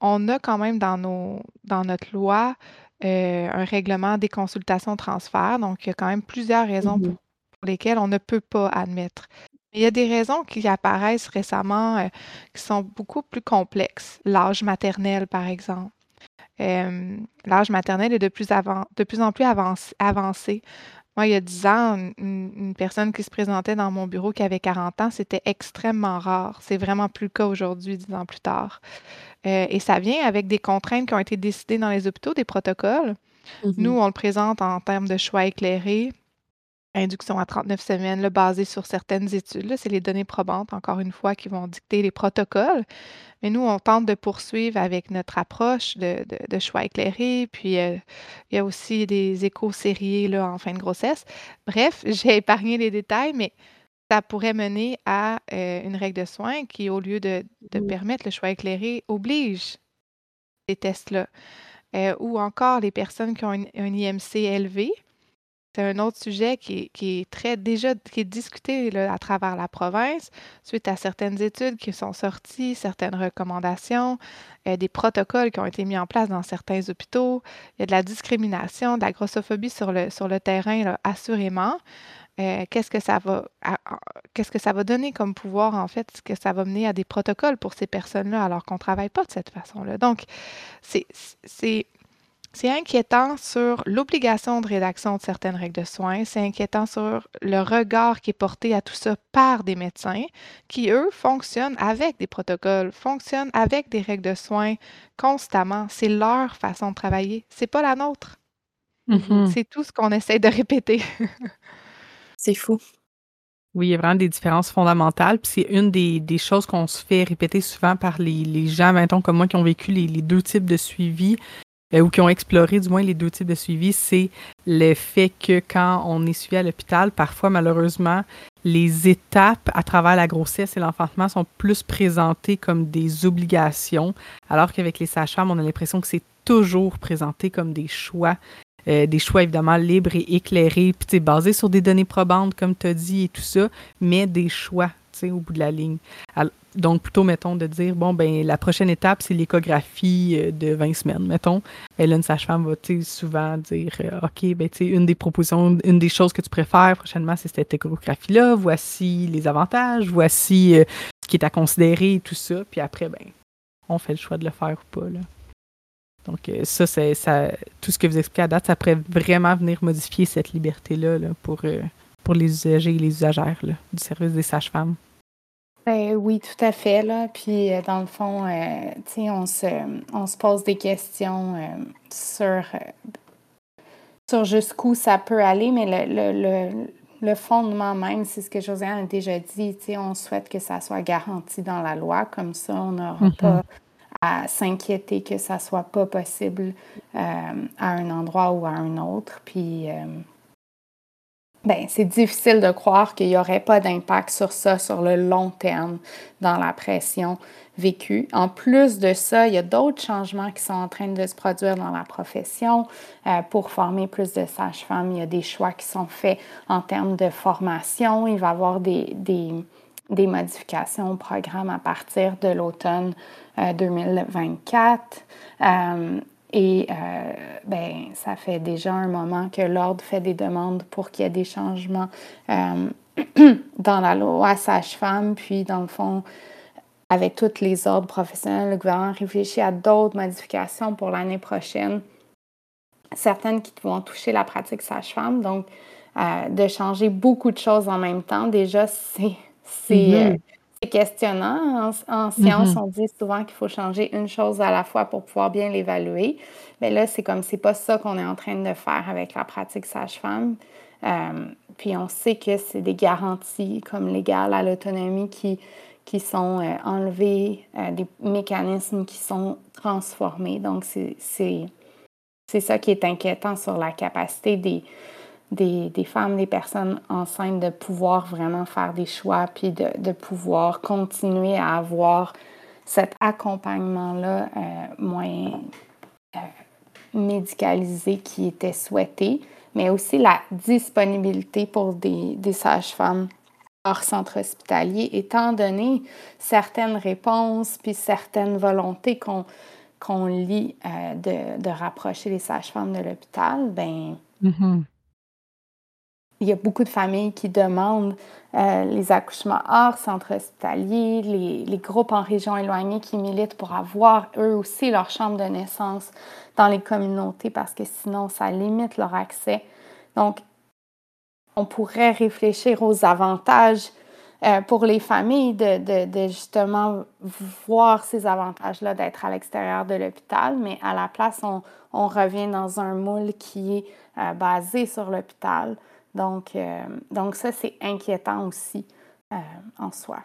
on a quand même dans, nos, dans notre loi euh, un règlement des consultations transfert. Donc, il y a quand même plusieurs raisons mmh pour, lesquelles on ne peut pas admettre. Il y a des raisons qui apparaissent récemment qui sont beaucoup plus complexes. L'âge maternel, par exemple l'âge maternel est de plus, de plus en plus avancé. Moi, il y a 10 ans, une, personne qui se présentait dans mon bureau qui avait 40 ans, c'était extrêmement rare. C'est vraiment plus le cas aujourd'hui, 10 ans plus tard. Euh, et ça vient avec des contraintes qui ont été décidées dans les hôpitaux, des protocoles. Mmh Nous, on le présente en termes de choix éclairés, induction à 39 semaines, basée sur certaines études. C'est les données probantes, encore une fois, qui vont dicter les protocoles. Mais nous, on tente de poursuivre avec notre approche de, choix éclairé. Puis, euh, il y a aussi des échos sériés en fin de grossesse. Bref, j'ai épargné les détails, mais ça pourrait mener à euh, une règle de soins qui, au lieu de, permettre le choix éclairé, oblige ces tests-là. Euh, ou encore les personnes qui ont un IMC élevé, c'est un autre sujet qui est, très déjà discuté à travers la province suite à certaines études qui sont sorties, certaines recommandations, euh, des protocoles qui ont été mis en place dans certains hôpitaux. Il y a de la discrimination, de la grossophobie sur le, terrain, assurément. Qu'est-ce que ça va donner comme pouvoir en fait? Que ça va mener à des protocoles pour ces personnes-là alors qu'on ne travaille pas de cette façon-là? Donc c'est c'est inquiétant sur l'obligation de rédaction de certaines règles de soins, c'est inquiétant sur le regard qui est porté à tout ça par des médecins qui, eux, fonctionnent avec des protocoles, fonctionnent avec des règles de soins constamment. C'est leur façon de travailler, c'est pas la nôtre. Mm-hmm. C'est tout ce qu'on essaie de répéter. c'est fou. Oui, il y a vraiment des différences fondamentales. Puis c'est une des, choses qu'on se fait répéter souvent par les, gens, mettons, comme moi, qui ont vécu les, les deux types de suivi. Euh, ou qui ont exploré du moins les deux types de suivi, c'est le fait que quand on est suivi à l'hôpital, parfois malheureusement, les étapes à travers la grossesse et l'enfantement sont plus présentées comme des obligations, alors qu'avec les sages-femmes, on a l'impression que c'est toujours présenté comme des choix. Euh, des choix évidemment libres et éclairés, puis basés sur des données probantes, comme tu as dit, et tout ça, mais des choix au bout de la ligne. Donc, plutôt, mettons, de dire, bon, ben la prochaine étape, c'est l'échographie euh, de 20 semaines, mettons. Et là, une sage-femme va souvent dire, euh, OK, ben, tu une des propositions, une des choses que tu préfères prochainement, c'est cette échographie-là. Voici les avantages, voici euh, ce qui est à considérer, tout ça. Puis après, ben, on fait le choix de le faire ou pas. Là. Donc, ça, c'est ça, tout ce que vous expliquez à date, ça pourrait vraiment venir modifier cette liberté-là pour, pour les usagers et les usagères du service des sages-femmes. Ben oui, tout à fait. Là. Puis, dans le fond, on, se, on se pose des questions sur, sur jusqu'où ça peut aller, mais le, le, le fondement même, c'est ce que Josiane a déjà dit, on souhaite que ça soit garanti dans la loi, comme ça on n'aura mm-hmm. pas à s'inquiéter que ça soit pas possible euh, à un endroit ou à un autre. Puis, euh, ben, c'est difficile de croire qu'il n'y aurait pas d'impact sur ça sur le long terme dans la pression vécu. En plus de ça, il y a d'autres changements qui sont en train de se produire dans la profession. Euh, pour former plus de sages-femmes, il y a des choix qui sont faits en termes de formation. Il va y avoir des, des, des modifications au programme à partir de l'automne 2024. Euh, euh, et ben, ça fait déjà un moment que l'Ordre fait des demandes pour qu'il y ait des changements dans la loi sage-femme, puis dans le fond, avec tous les ordres professionnels, le gouvernement réfléchit à d'autres modifications pour l'année prochaine, certaines qui vont toucher la pratique sage-femme. Donc, euh, de changer beaucoup de choses en même temps, déjà, c'est mm-hmm. Questionnant. En, science, mm-hmm. on dit souvent qu'il faut changer une chose à la fois pour pouvoir bien l'évaluer. Mais là, c'est comme c'est pas ça qu'on est en train de faire avec la pratique sage-femme. Euh, puis on sait que c'est des garanties comme l'égale à l'autonomie qui qui sont euh, enlevés, euh, des mécanismes qui sont transformés. Donc, c'est ça qui est inquiétant sur la capacité des, des, femmes, des personnes enceintes de pouvoir vraiment faire des choix, puis de, pouvoir continuer à avoir cet accompagnement-là euh, moins médicalisé qui était souhaité, mais aussi la disponibilité pour des, sages-femmes hors centre hospitalier, étant donné certaines réponses puis certaines volontés qu'on lit euh, de, de, rapprocher les sages-femmes de l'hôpital, ben mm-hmm. Il y a beaucoup de familles qui demandent euh, les accouchements hors centre hospitalier, les, groupes en région éloignée qui militent pour avoir eux aussi leur chambre de naissance dans les communautés parce que sinon ça limite leur accès. Donc, on pourrait réfléchir aux avantages euh, pour les familles de, justement voir ces avantages-là d'être à l'extérieur de l'hôpital, mais à la place, on, revient dans un moule qui est euh, basé sur l'hôpital. Donc, euh, donc ça, c'est inquiétant aussi en soi.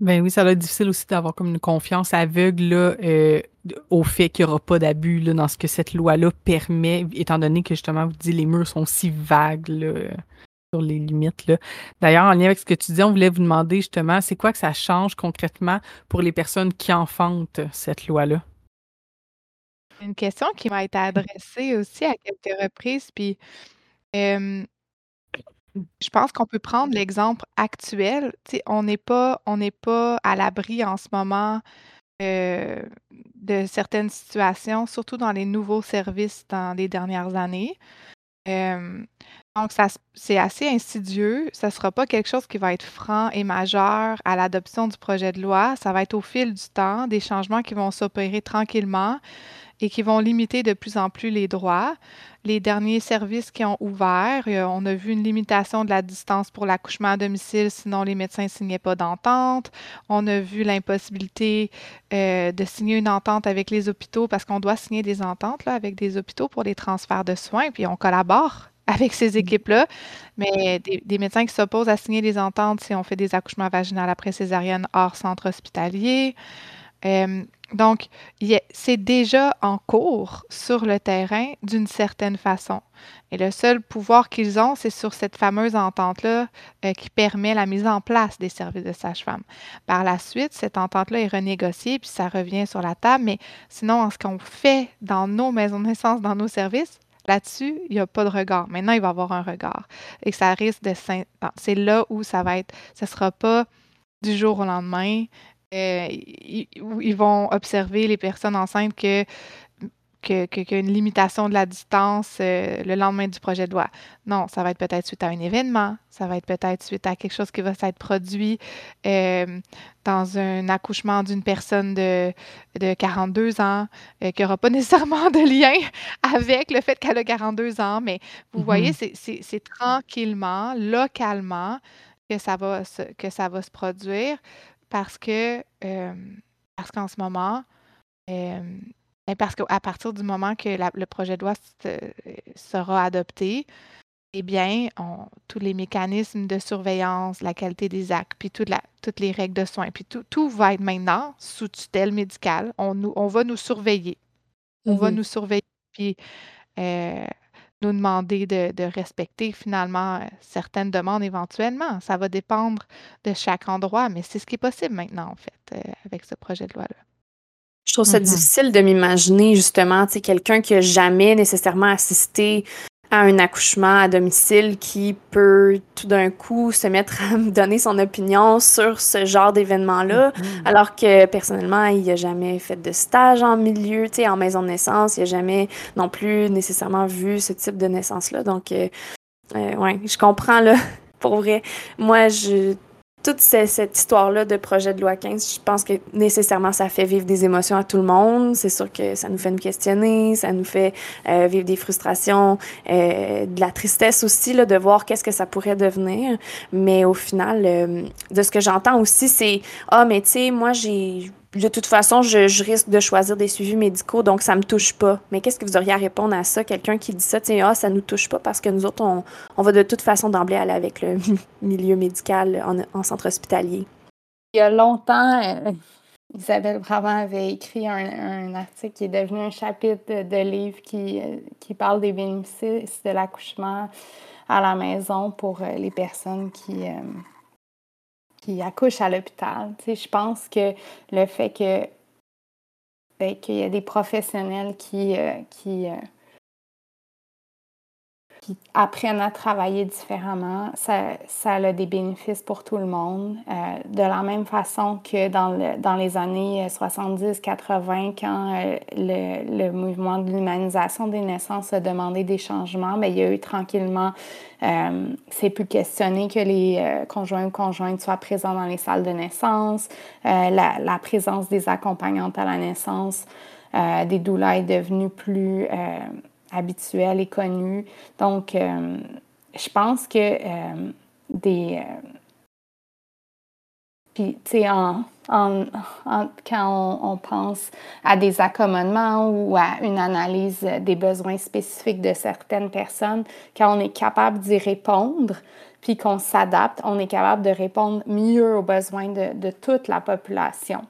Ben oui, ça va être difficile aussi d'avoir comme une confiance aveugle là, euh, au fait qu'il n'y aura pas d'abus dans ce que cette loi-là permet, étant donné que justement, vous dites les murs sont si vagues sur les limites. D'ailleurs, en lien avec ce que tu dis, on voulait vous demander justement, c'est quoi que ça change concrètement pour les personnes qui enfantent cette loi-là? Une question qui m'a été adressée aussi à quelques reprises, puis je pense qu'on peut prendre l'exemple actuel. on n'est pas pas à l'abri en ce moment, euh, de certaines situations, surtout dans les nouveaux services dans les dernières années. donc ça c'est assez insidieux. Ça ne sera pas quelque chose qui va être franc et majeur à l'adoption du projet de loi. Ça va être au fil du temps, des changements qui vont s'opérer tranquillement et qui vont limiter de plus en plus les droits. Les derniers services qui ont ouvert, euh, on a vu une limitation de la distance pour l'accouchement à domicile, sinon les médecins ne signaient pas d'entente. On a vu l'impossibilité euh, de signer une entente avec les hôpitaux parce qu'on doit signer des ententes là, avec des hôpitaux pour les transferts de soins, puis on collabore avec ces mmh. équipes-là, mais des, médecins qui s'opposent à signer des ententes si on fait des accouchements vaginaux après césarienne hors centre hospitalier. Euh, donc, c'est déjà en cours sur le terrain d'une certaine façon. Et le seul pouvoir qu'ils ont, c'est sur cette fameuse entente-là euh, qui permet la mise en place des services de sage-femme. Par la suite, cette entente-là est renégociée, puis ça revient sur la table, mais sinon, en ce qu'on fait dans nos maisons de naissance, dans nos services, Là-dessus, il n'y a pas de regard. Maintenant, il va y avoir un regard. Et ça risque de... C'est là où ça va être... Ce ne sera pas du jour au lendemain. Euh, ils, vont observer les personnes enceintes que qu'il y a une limitation de la distance euh, le lendemain du projet de loi. Non, ça va être peut-être suite à un événement, ça va être peut-être suite à quelque chose qui va s'être produit euh, dans un accouchement d'une personne de, de 42 ans, euh, qui n'aura pas nécessairement de lien avec le fait qu'elle a 42 ans, mais vous voyez, mm-hmm. c'est tranquillement, localement, que ça va se, que ça va se produire parce que parce qu'en ce moment, ben, parce qu'à partir du moment que le projet de loi sera adopté, eh bien, tous les mécanismes de surveillance, la qualité des actes, puis toutes les règles de soins, puis tout, va être maintenant sous tutelle médicale. On, va nous surveiller. On va mmh nous surveiller, puis euh, nous demander de, respecter finalement certaines demandes éventuellement. Ça va dépendre de chaque endroit, mais c'est ce qui est possible maintenant, en fait, euh, avec ce projet de loi-là. Je trouve ça mm-hmm. difficile de m'imaginer justement, tu sais, quelqu'un qui a jamais nécessairement assisté à un accouchement à domicile qui peut tout d'un coup se mettre à me donner son opinion sur ce genre d'événement-là, mm-hmm. alors que personnellement, il n'a jamais fait de stage en milieu, tu sais, en maison de naissance, il n'a jamais non plus nécessairement vu ce type de naissance-là. Donc, euh, euh ouais, je comprends là, pour vrai. Moi, je toute cette histoire-là de projet de loi 15, je pense que nécessairement ça fait vivre des émotions à tout le monde. C'est sûr que ça nous fait nous questionner, ça nous fait euh, vivre des frustrations, euh, de la tristesse aussi là, de voir qu'est-ce que ça pourrait devenir. Mais au final, euh, de ce que j'entends aussi, c'est ah mais tu sais moi j'ai de toute façon, je, risque de choisir des suivis médicaux, donc ça me touche pas. Mais qu'est-ce que vous auriez à répondre à ça? Quelqu'un qui dit ça, tiens, ah, ça nous touche pas parce que nous autres, on, va de toute façon d'emblée aller avec le milieu médical en, centre hospitalier. Il y a longtemps, euh, Isabelle Brabant avait écrit un, article qui est devenu un chapitre de, livre qui, euh, qui parle des bénéfices de l'accouchement à la maison pour euh, les personnes qui qui accouchent à l'hôpital. Je pense que le fait que ben, qu'il y a des professionnels qui, euh, qui euh, qui apprennent à travailler différemment, ça, a des bénéfices pour tout le monde. Euh, de la même façon que dans, le, dans les années 70-80, quand euh, le, mouvement de l'humanisation des naissances a demandé des changements, bien, il y a eu tranquillement, euh, c'est plus questionné que les conjoints ou conjointes soient présents dans les salles de naissance, la, présence des accompagnantes à la naissance, des doulas est devenue plus habituel et connu. Donc, euh, je pense que euh, des. Euh, puis, tu sais, en, quand on, pense à des accommodements ou à une analyse des besoins spécifiques de certaines personnes, quand on est capable d'y répondre, puis qu'on s'adapte, on est capable de répondre mieux aux besoins de, de toute la population.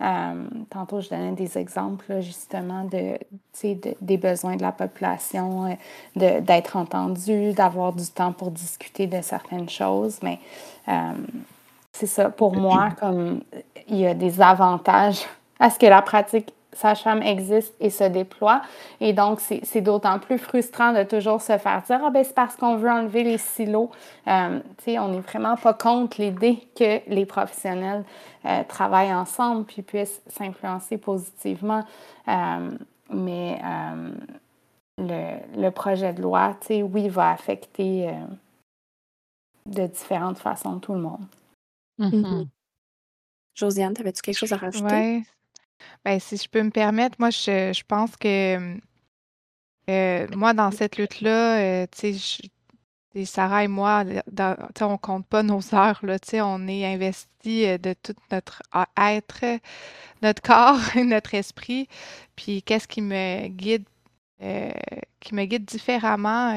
Euh, tantôt, je donnais des exemples justement de, des besoins de la population, euh, d'être entendu, d'avoir du temps pour discuter de certaines choses. Mais euh, c'est ça, pour moi, comme il y a des avantages à ce que la pratique sage-femme existe et se déploie. Et donc, c'est d'autant plus frustrant de toujours se faire dire Ah, ben c'est parce qu'on veut enlever les silos. Euh, tu sais, on n'est vraiment pas contre l'idée que les professionnels euh, travaillent ensemble puis puissent s'influencer positivement. Euh, mais le, le, projet de loi, tu sais, oui, va affecter de différentes façons tout le monde. Mm-hmm. Josiane, avais-tu quelque chose à rajouter? Oui, ben, si je peux me permettre, moi, je, je pense que euh, moi, dans cette lutte-là, euh, tu sais, Sarah et moi, dans, on compte pas nos heures, là, on est investi euh, de tout notre être, notre corps et notre esprit. Puis qu'est-ce qui me guide, qui me guide différemment?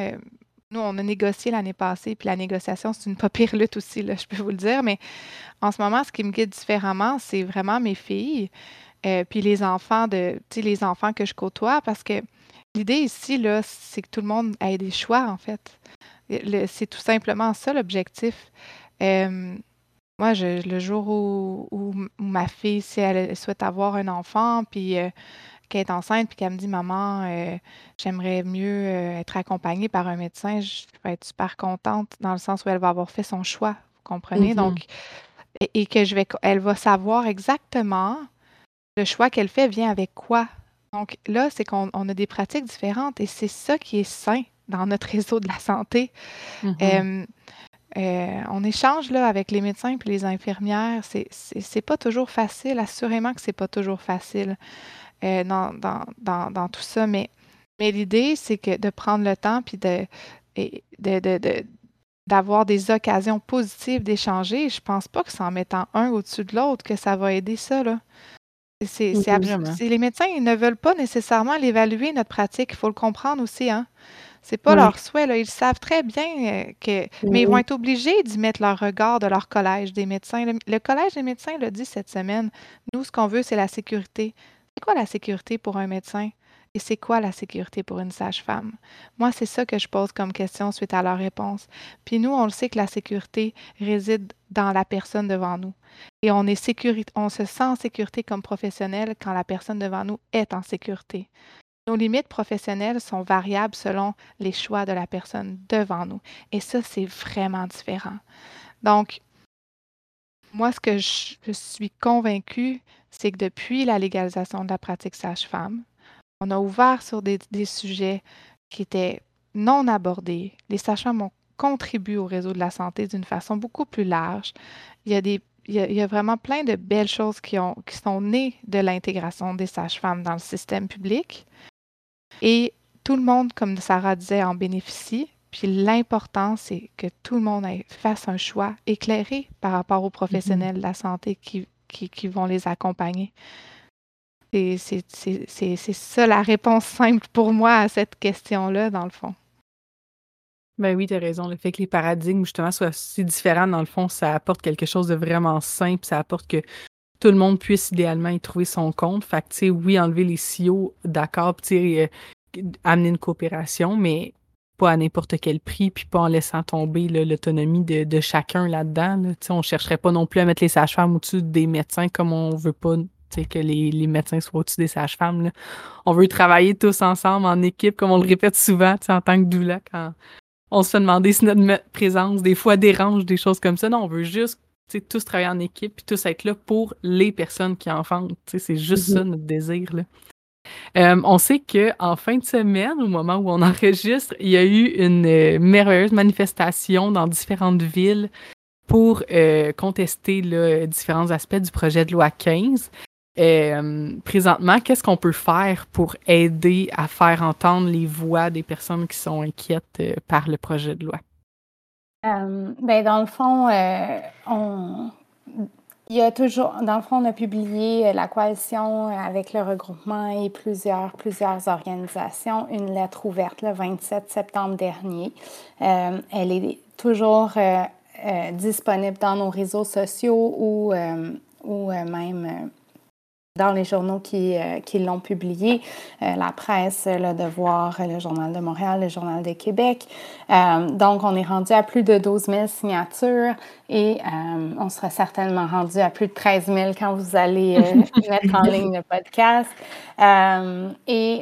nous, on a négocié l'année passée, puis la négociation, c'est une pas pire lutte aussi, là, je peux vous le dire. Mais en ce moment, ce qui me guide différemment, c'est vraiment mes filles. Euh, puis les enfants de, les enfants que je côtoie, parce que l'idée ici, là, c'est que tout le monde ait des choix, en fait. C'est tout simplement ça l'objectif. Euh, moi, je, le jour où, ma fille, si elle souhaite avoir un enfant, puis euh, qu'elle est enceinte, puis qu'elle me dit, maman, j'aimerais mieux être accompagnée par un médecin, je vais être super contente dans le sens où elle va avoir fait son choix, vous comprenez? Mm-hmm. Donc, et, et, que je vais, elle va savoir exactement le choix qu'elle fait vient avec quoi? Donc là, c'est qu'on a des pratiques différentes et c'est ça qui est sain dans notre réseau de la santé. Mm-hmm. Euh, on échange là, avec les médecins et les infirmières. C'est, c'est, pas toujours facile, assurément que c'est pas toujours facile euh, dans, dans, dans, dans, tout ça, mais, mais l'idée, c'est que de prendre le temps puis de, de, de, d'avoir des occasions positives d'échanger. Je pense pas que c'est en mettant un au-dessus de l'autre que ça va aider ça. Là. C'est, c'est, les médecins ils ne veulent pas nécessairement l'évaluer, notre pratique. Il faut le comprendre aussi. Hein? C'est pas leur souhait, là. Ils savent très bien euh, que. Mais ils vont être obligés d'y mettre leur regard de leur collège des médecins. Le, collège des médecins l'a dit cette semaine. Nous, ce qu'on veut, c'est la sécurité. C'est quoi la sécurité pour un médecin? Et c'est quoi la sécurité pour une sage-femme? Moi, c'est ça que je pose comme question suite à leur réponse. Puis nous, on le sait que la sécurité réside dans la personne devant nous. Et on, est on se sent en sécurité comme professionnel quand la personne devant nous est en sécurité. Nos limites professionnelles sont variables selon les choix de la personne devant nous. Et ça, c'est vraiment différent. Donc, moi, ce que je, suis convaincue, c'est que depuis la légalisation de la pratique sage-femme, on a ouvert sur des, sujets qui étaient non abordés. Les sages-femmes ont contribué au réseau de la santé d'une façon beaucoup plus large. Il y a des il y, a, vraiment plein de belles choses qui, ont, qui sont nées de l'intégration des sages-femmes dans le système public. Et tout le monde, comme Sarah disait, en bénéficie. Puis l'important, c'est que tout le monde fasse un choix éclairé par rapport aux professionnels de la santé qui, qui, vont les accompagner. C'est ça la réponse simple pour moi à cette question-là, dans le fond. Ben oui, tu as raison. Le fait que les paradigmes, justement, soient si différents, dans le fond, ça apporte quelque chose de vraiment simple. Ça apporte que tout le monde puisse idéalement y trouver son compte. Fait que, tu sais, oui, enlever les CEO, d'accord, puis euh, amener une coopération, mais pas à n'importe quel prix, puis pas en laissant tomber l'autonomie de, chacun là-dedans. Là. On ne chercherait pas non plus à mettre les sages-femmes au-dessus des médecins comme on veut pas que les, les, médecins soient au-dessus des sages-femmes. On veut travailler tous ensemble en équipe, comme on le répète souvent en tant que doula, quand on se fait demander si notre présence des fois dérange, des choses comme ça. Non, on veut juste tous travailler en équipe puis tous être là pour les personnes qui enfantent. C'est juste mm-hmm. ça notre désir. Là. Euh, on sait qu'en fin de semaine, au moment où on enregistre, il y a eu une euh, merveilleuse manifestation dans différentes villes pour euh, contester là, différents aspects du projet de loi 15. Présentement, qu'est-ce qu'on peut faire pour aider à faire entendre les voix des personnes qui sont inquiètes par le projet de loi? Euh, ben, dans le fond, euh, on, il y a toujours, dans le fond, on a publié euh, la coalition avec le regroupement et plusieurs, plusieurs organisations, une lettre ouverte le 27 septembre dernier. elle est toujours disponible dans nos réseaux sociaux ou, ou même dans les journaux qui, euh, qui l'ont publié, euh, la presse, Le Devoir, le Journal de Montréal, le Journal de Québec. Euh, donc, on est rendu à plus de 12 000 signatures et on sera certainement rendu à plus de 13 000 quand vous allez mettre en ligne le podcast. et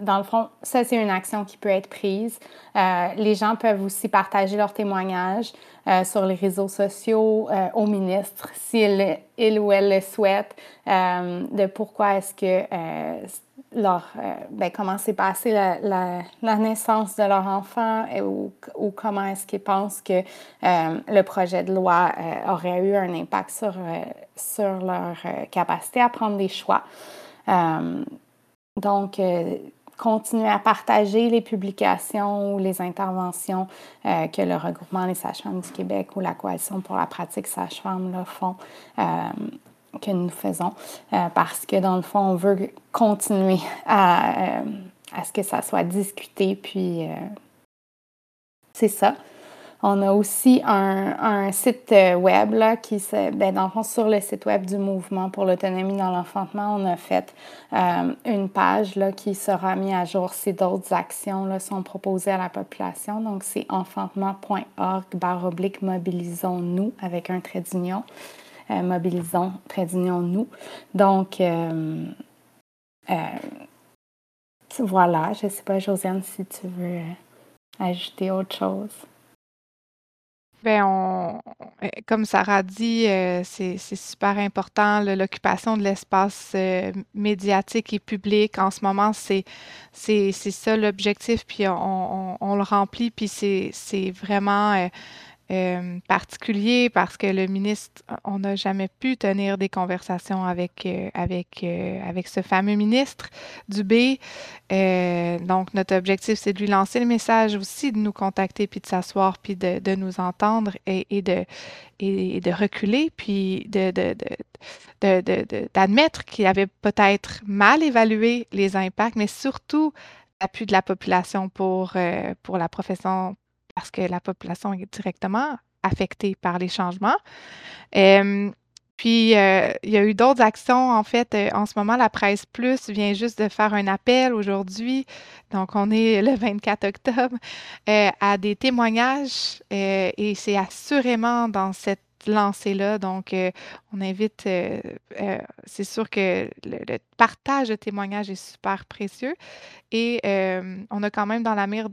dans le fond, ça, c'est une action qui peut être prise. les gens peuvent aussi partager leurs témoignages. Euh, sur les réseaux sociaux euh, au ministre, s'il il ou elle le souhaite, euh, de pourquoi est-ce que leur, ben, comment s'est passée la, la, naissance de leur enfant et, ou, ou, comment est-ce qu'ils pensent que le projet de loi aurait eu un impact sur, sur leur capacité à prendre des choix. donc, continuer à partager les publications ou les interventions euh, que le regroupement des sages-femmes du Québec ou la Coalition pour la pratique sage-femme font, euh, que nous faisons, euh, parce que dans le fond, on veut continuer à, à ce que ça soit discuté, puis c'est ça. On a aussi un, site euh, web là, qui se, ben, dans le fond, sur le site web du mouvement pour l'autonomie dans l'enfantement, on a fait euh, une page là, qui sera mise à jour si d'autres actions là, sont proposées à la population. Donc, c'est enfantement.org barre oblique mobilisons-nous avec un trait d'union. Euh, mobilisons, trait d'union, nous. Donc, voilà, je ne sais pas, Josiane, si tu veux ajouter autre chose. Ben, on, comme Sarah dit, c'est super important, l'occupation de l'espace médiatique et public. En ce moment, c'est ça l'objectif, puis on, on, le remplit, puis c'est vraiment euh, particulier parce que le ministre, on n'a jamais pu tenir des conversations avec, euh, avec, euh, avec ce fameux ministre Dubé. donc, notre objectif, c'est de lui lancer le message aussi, de nous contacter, puis de s'asseoir, puis de, de, nous entendre et, et de, et, de reculer, puis de, d'admettre qu'il avait peut-être mal évalué les impacts, mais surtout l'appui de la population pour, pour la profession parce que la population est directement affectée par les changements. puis, euh, il y a eu d'autres actions. En fait, euh, en ce moment, la Presse Plus vient juste de faire un appel aujourd'hui, donc on est le 24 octobre, euh, à des témoignages et c'est assurément dans cette lancée-là. Donc, on invite, c'est sûr que le, partage de témoignages est super précieux. Et on a quand même dans la mire,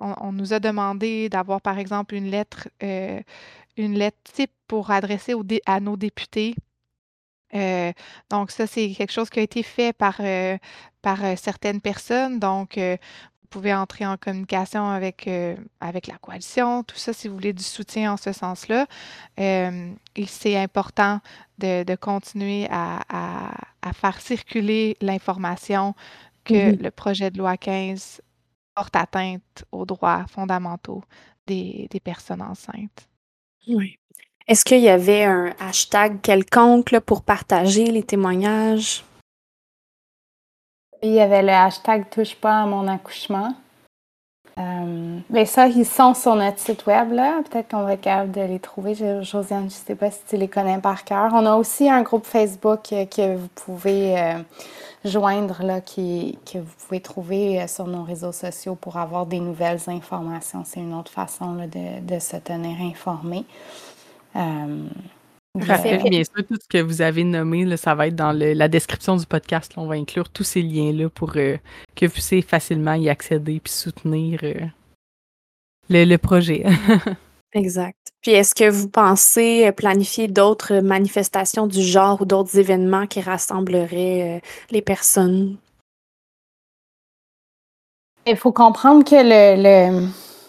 on, nous a demandé d'avoir, par exemple, une lettre, une lettre type pour adresser à nos députés. donc, ça, c'est quelque chose qui a été fait par, certaines personnes. Donc, pouvez entrer en communication avec, euh, avec la coalition, tout ça, si vous voulez du soutien en ce sens-là. Euh, c'est important de, de continuer à, à, faire circuler l'information que mm-hmm. le projet de loi 15 porte atteinte aux droits fondamentaux des, des personnes enceintes. Oui. Est-ce qu'il y avait un hashtag quelconque pour partager les témoignages? Il y avait le hashtag Touche pas à mon accouchement. Euh, mais ça, ils sont sur notre site web, là. Peut-être qu'on va être capable de les trouver. Josiane, je ne sais pas si tu les connais par cœur. On a aussi un groupe Facebook que vous pouvez euh, joindre, là, que vous pouvez trouver euh, sur nos réseaux sociaux pour avoir des nouvelles informations. C'est une autre façon de, de, se tenir informé. Bien sûr, tout ce que vous avez nommé, ça va être dans la description du podcast. on va inclure tous ces liens-là pour euh, que vous puissiez facilement y accéder et soutenir euh, le, projet. exact. Puis est-ce que vous pensez euh, planifier d'autres manifestations du genre ou d'autres événements qui rassembleraient les personnes? Il faut comprendre que le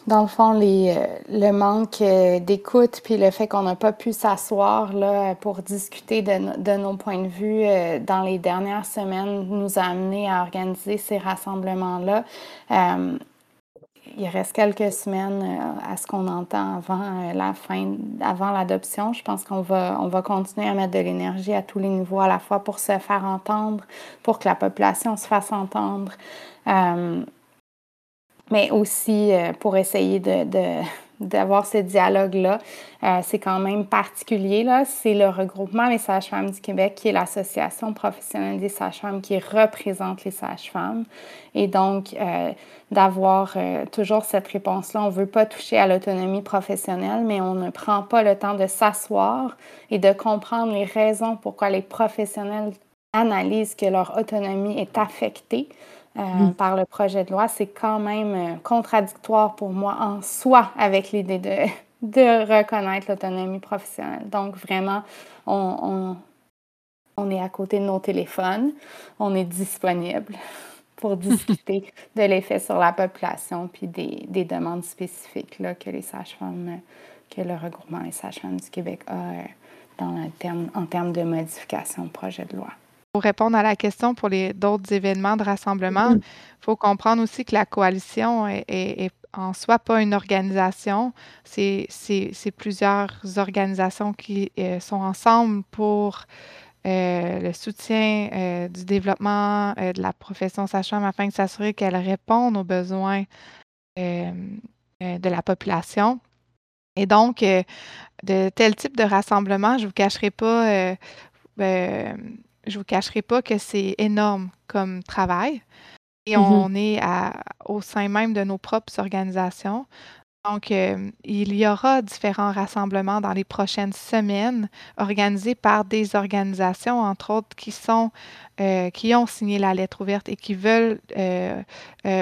dans le fond, euh, le manque euh, d'écoute, puis le fait qu'on n'a pas pu s'asseoir pour discuter de, de, nos points de vue euh, dans les dernières semaines nous a amené à organiser ces rassemblements-là. il reste quelques semaines à ce qu'on entend avant la fin, avant l'adoption. Je pense qu'on va, on va continuer à mettre de l'énergie à tous les niveaux, à la fois pour se faire entendre, pour que la population se fasse entendre mais aussi euh, pour essayer de, d'avoir ce dialogue-là. Euh, c'est quand même particulier. Là. C'est le regroupement des sages-femmes du Québec qui est l'association professionnelle des sages-femmes qui représente les sages-femmes. Et donc, euh, d'avoir toujours cette réponse-là, on ne veut pas toucher à l'autonomie professionnelle, mais on ne prend pas le temps de s'asseoir et de comprendre les raisons pourquoi les professionnels analysent que leur autonomie est affectée. Euh, par le projet de loi, c'est quand même euh, contradictoire pour moi en soi avec l'idée de, de reconnaître l'autonomie professionnelle. Donc, vraiment, on, on, est à côté de nos téléphones, on est disponible pour discuter de l'effet sur la population puis des, des demandes spécifiques là, que les sages-femmes, que le regroupement des sages-femmes du Québec a euh, dans terme, en termes de modification du projet de loi. Pour répondre à la question pour les d'autres événements de rassemblement, il mm-hmm. faut comprendre aussi que la coalition est, en soi pas une organisation. C'est plusieurs organisations qui euh, sont ensemble pour euh, le soutien euh, du développement de la profession sage-femme afin de s'assurer qu'elle réponde aux besoins de la population. Et donc, de tel type de rassemblement, je ne vous cacherai pas je vous cacherai pas que c'est énorme comme travail. Et mm-hmm. on est au sein même de nos propres organisations. Donc, euh, il y aura différents rassemblements dans les prochaines semaines organisés par des organisations, entre autres, qui sont euh, qui ont signé la lettre ouverte et qui veulent euh,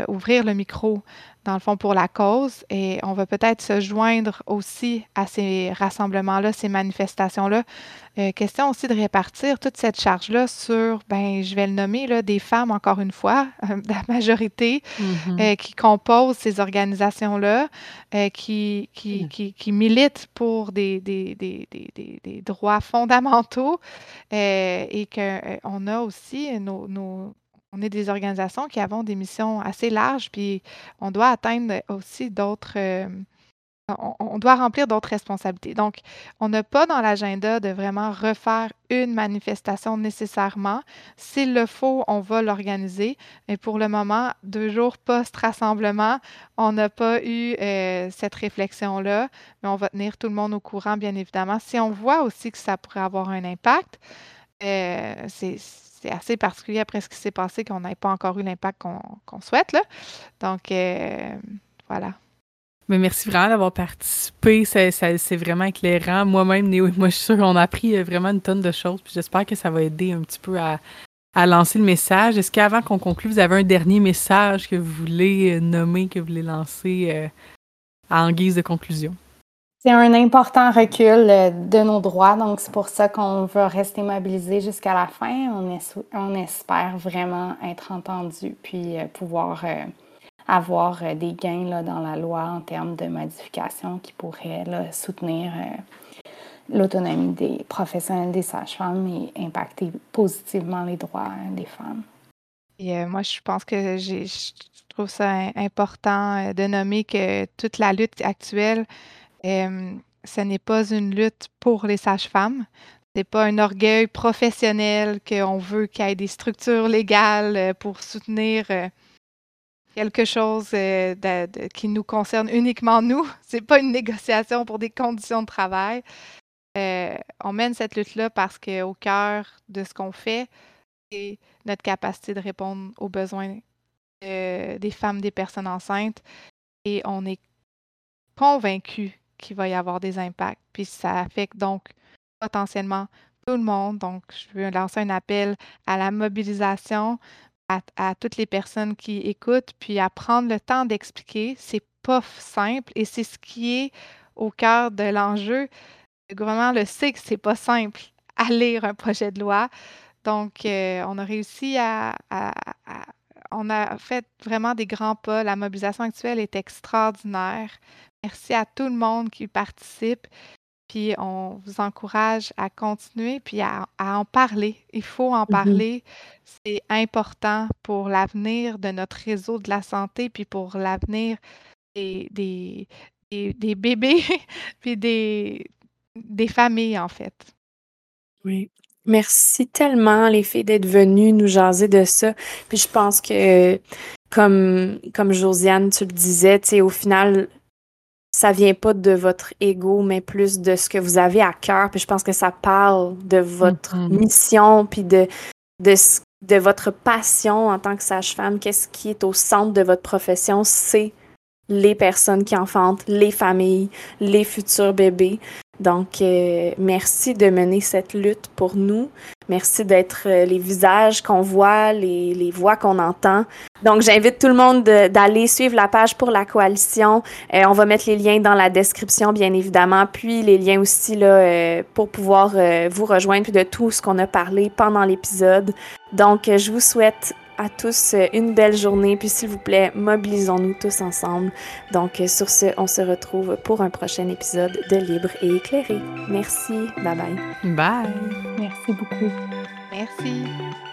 ouvrir le micro dans le fond, pour la cause. Et on va peut-être se joindre aussi à ces rassemblements-là, ces manifestations-là. Euh, question aussi de répartir toute cette charge-là sur, ben, je vais le nommer, là, des femmes, encore une fois, la majorité, mm-hmm. euh, qui composent ces organisations-là, euh, qui, qui, qui, qui, militent pour des, des, des, des droits fondamentaux et qu'on a aussi nos, nos on est des organisations qui avons des missions assez larges, puis on doit atteindre aussi d'autres. Euh, on, doit remplir d'autres responsabilités. Donc, on n'a pas dans l'agenda de vraiment refaire une manifestation nécessairement. S'il le faut, on va l'organiser. Mais pour le moment, deux jours post-rassemblement, on n'a pas eu euh, cette réflexion-là. Mais on va tenir tout le monde au courant, bien évidemment. Si on voit aussi que ça pourrait avoir un impact, euh, c'est assez particulier après ce qui s'est passé qu'on n'ait pas encore eu l'impact qu'on souhaite. Là. Donc, euh, voilà. Mais merci vraiment d'avoir participé. C'est vraiment éclairant. Moi-même, Néo et moi, je suis sûre qu'on a appris euh, vraiment une tonne de choses. j'espère que ça va aider un petit peu à, lancer le message. Est-ce qu'avant qu'on conclue, vous avez un dernier message que vous voulez nommer, que vous voulez lancer en guise de conclusion? C'est un important recul euh, de nos droits, donc c'est pour ça qu'on veut rester mobilisé jusqu'à la fin. On, espère vraiment être entendu puis euh, pouvoir euh, avoir des gains dans la loi en termes de modifications qui pourraient soutenir l'autonomie des professionnels des sages-femmes et impacter positivement les droits des femmes. Et moi, je pense que je trouve ça important de nommer que toute la lutte actuelle ce n'est pas une lutte pour les sages-femmes. Ce n'est pas un orgueil professionnel qu'on veut qu'il y ait des structures légales euh, pour soutenir euh, quelque chose euh, qui nous concerne uniquement nous. Ce n'est pas une négociation pour des conditions de travail. on mène cette lutte-là parce qu'au cœur de ce qu'on fait, c'est notre capacité de répondre aux besoins des femmes, des personnes enceintes. Et on est convaincu qu'il va y avoir des impacts. Puis ça affecte donc potentiellement tout le monde. Donc, je veux lancer un appel à la mobilisation, à, toutes les personnes qui écoutent, puis à prendre le temps d'expliquer. C'est pas simple et c'est ce qui est au cœur de l'enjeu. Le gouvernement le sait que c'est pas simple à lire un projet de loi. Donc, euh, on a réussi à, on a fait vraiment des grands pas. La mobilisation actuelle est extraordinaire. Merci à tout le monde qui participe. Puis on vous encourage à continuer puis à, en parler. Il faut en mmh parler. C'est important pour l'avenir de notre réseau de la santé puis pour l'avenir des, des, des, bébés puis des, des familles, en fait. Oui. Merci tellement, les filles, d'être venues nous jaser de ça. Puis je pense que, comme, comme Josiane, tu le disais, tu sais, au final, ça vient pas de votre ego, mais plus de ce que vous avez à cœur. Puis je pense que ça parle de votre mm-hmm. mission, puis de, de, de votre passion en tant que sage-femme. Qu'est-ce qui est au centre de votre profession? C'est les personnes qui enfantent, les familles, les futurs bébés. Donc, euh, merci de mener cette lutte pour nous. Merci d'être euh, les visages qu'on voit, les, les voix qu'on entend. Donc, j'invite tout le monde d'aller suivre la page pour la coalition. Euh, on va mettre les liens dans la description, bien évidemment, puis les liens aussi là, pour pouvoir vous rejoindre, de tout ce qu'on a parlé pendant l'épisode. Donc, je vous souhaite à tous euh, une belle journée. Puis s'il vous plaît, mobilisons-nous tous ensemble. Donc euh, sur ce, on se retrouve pour un prochain épisode de Libre et éclairé. Merci. Bye bye. Bye. Merci beaucoup. Merci.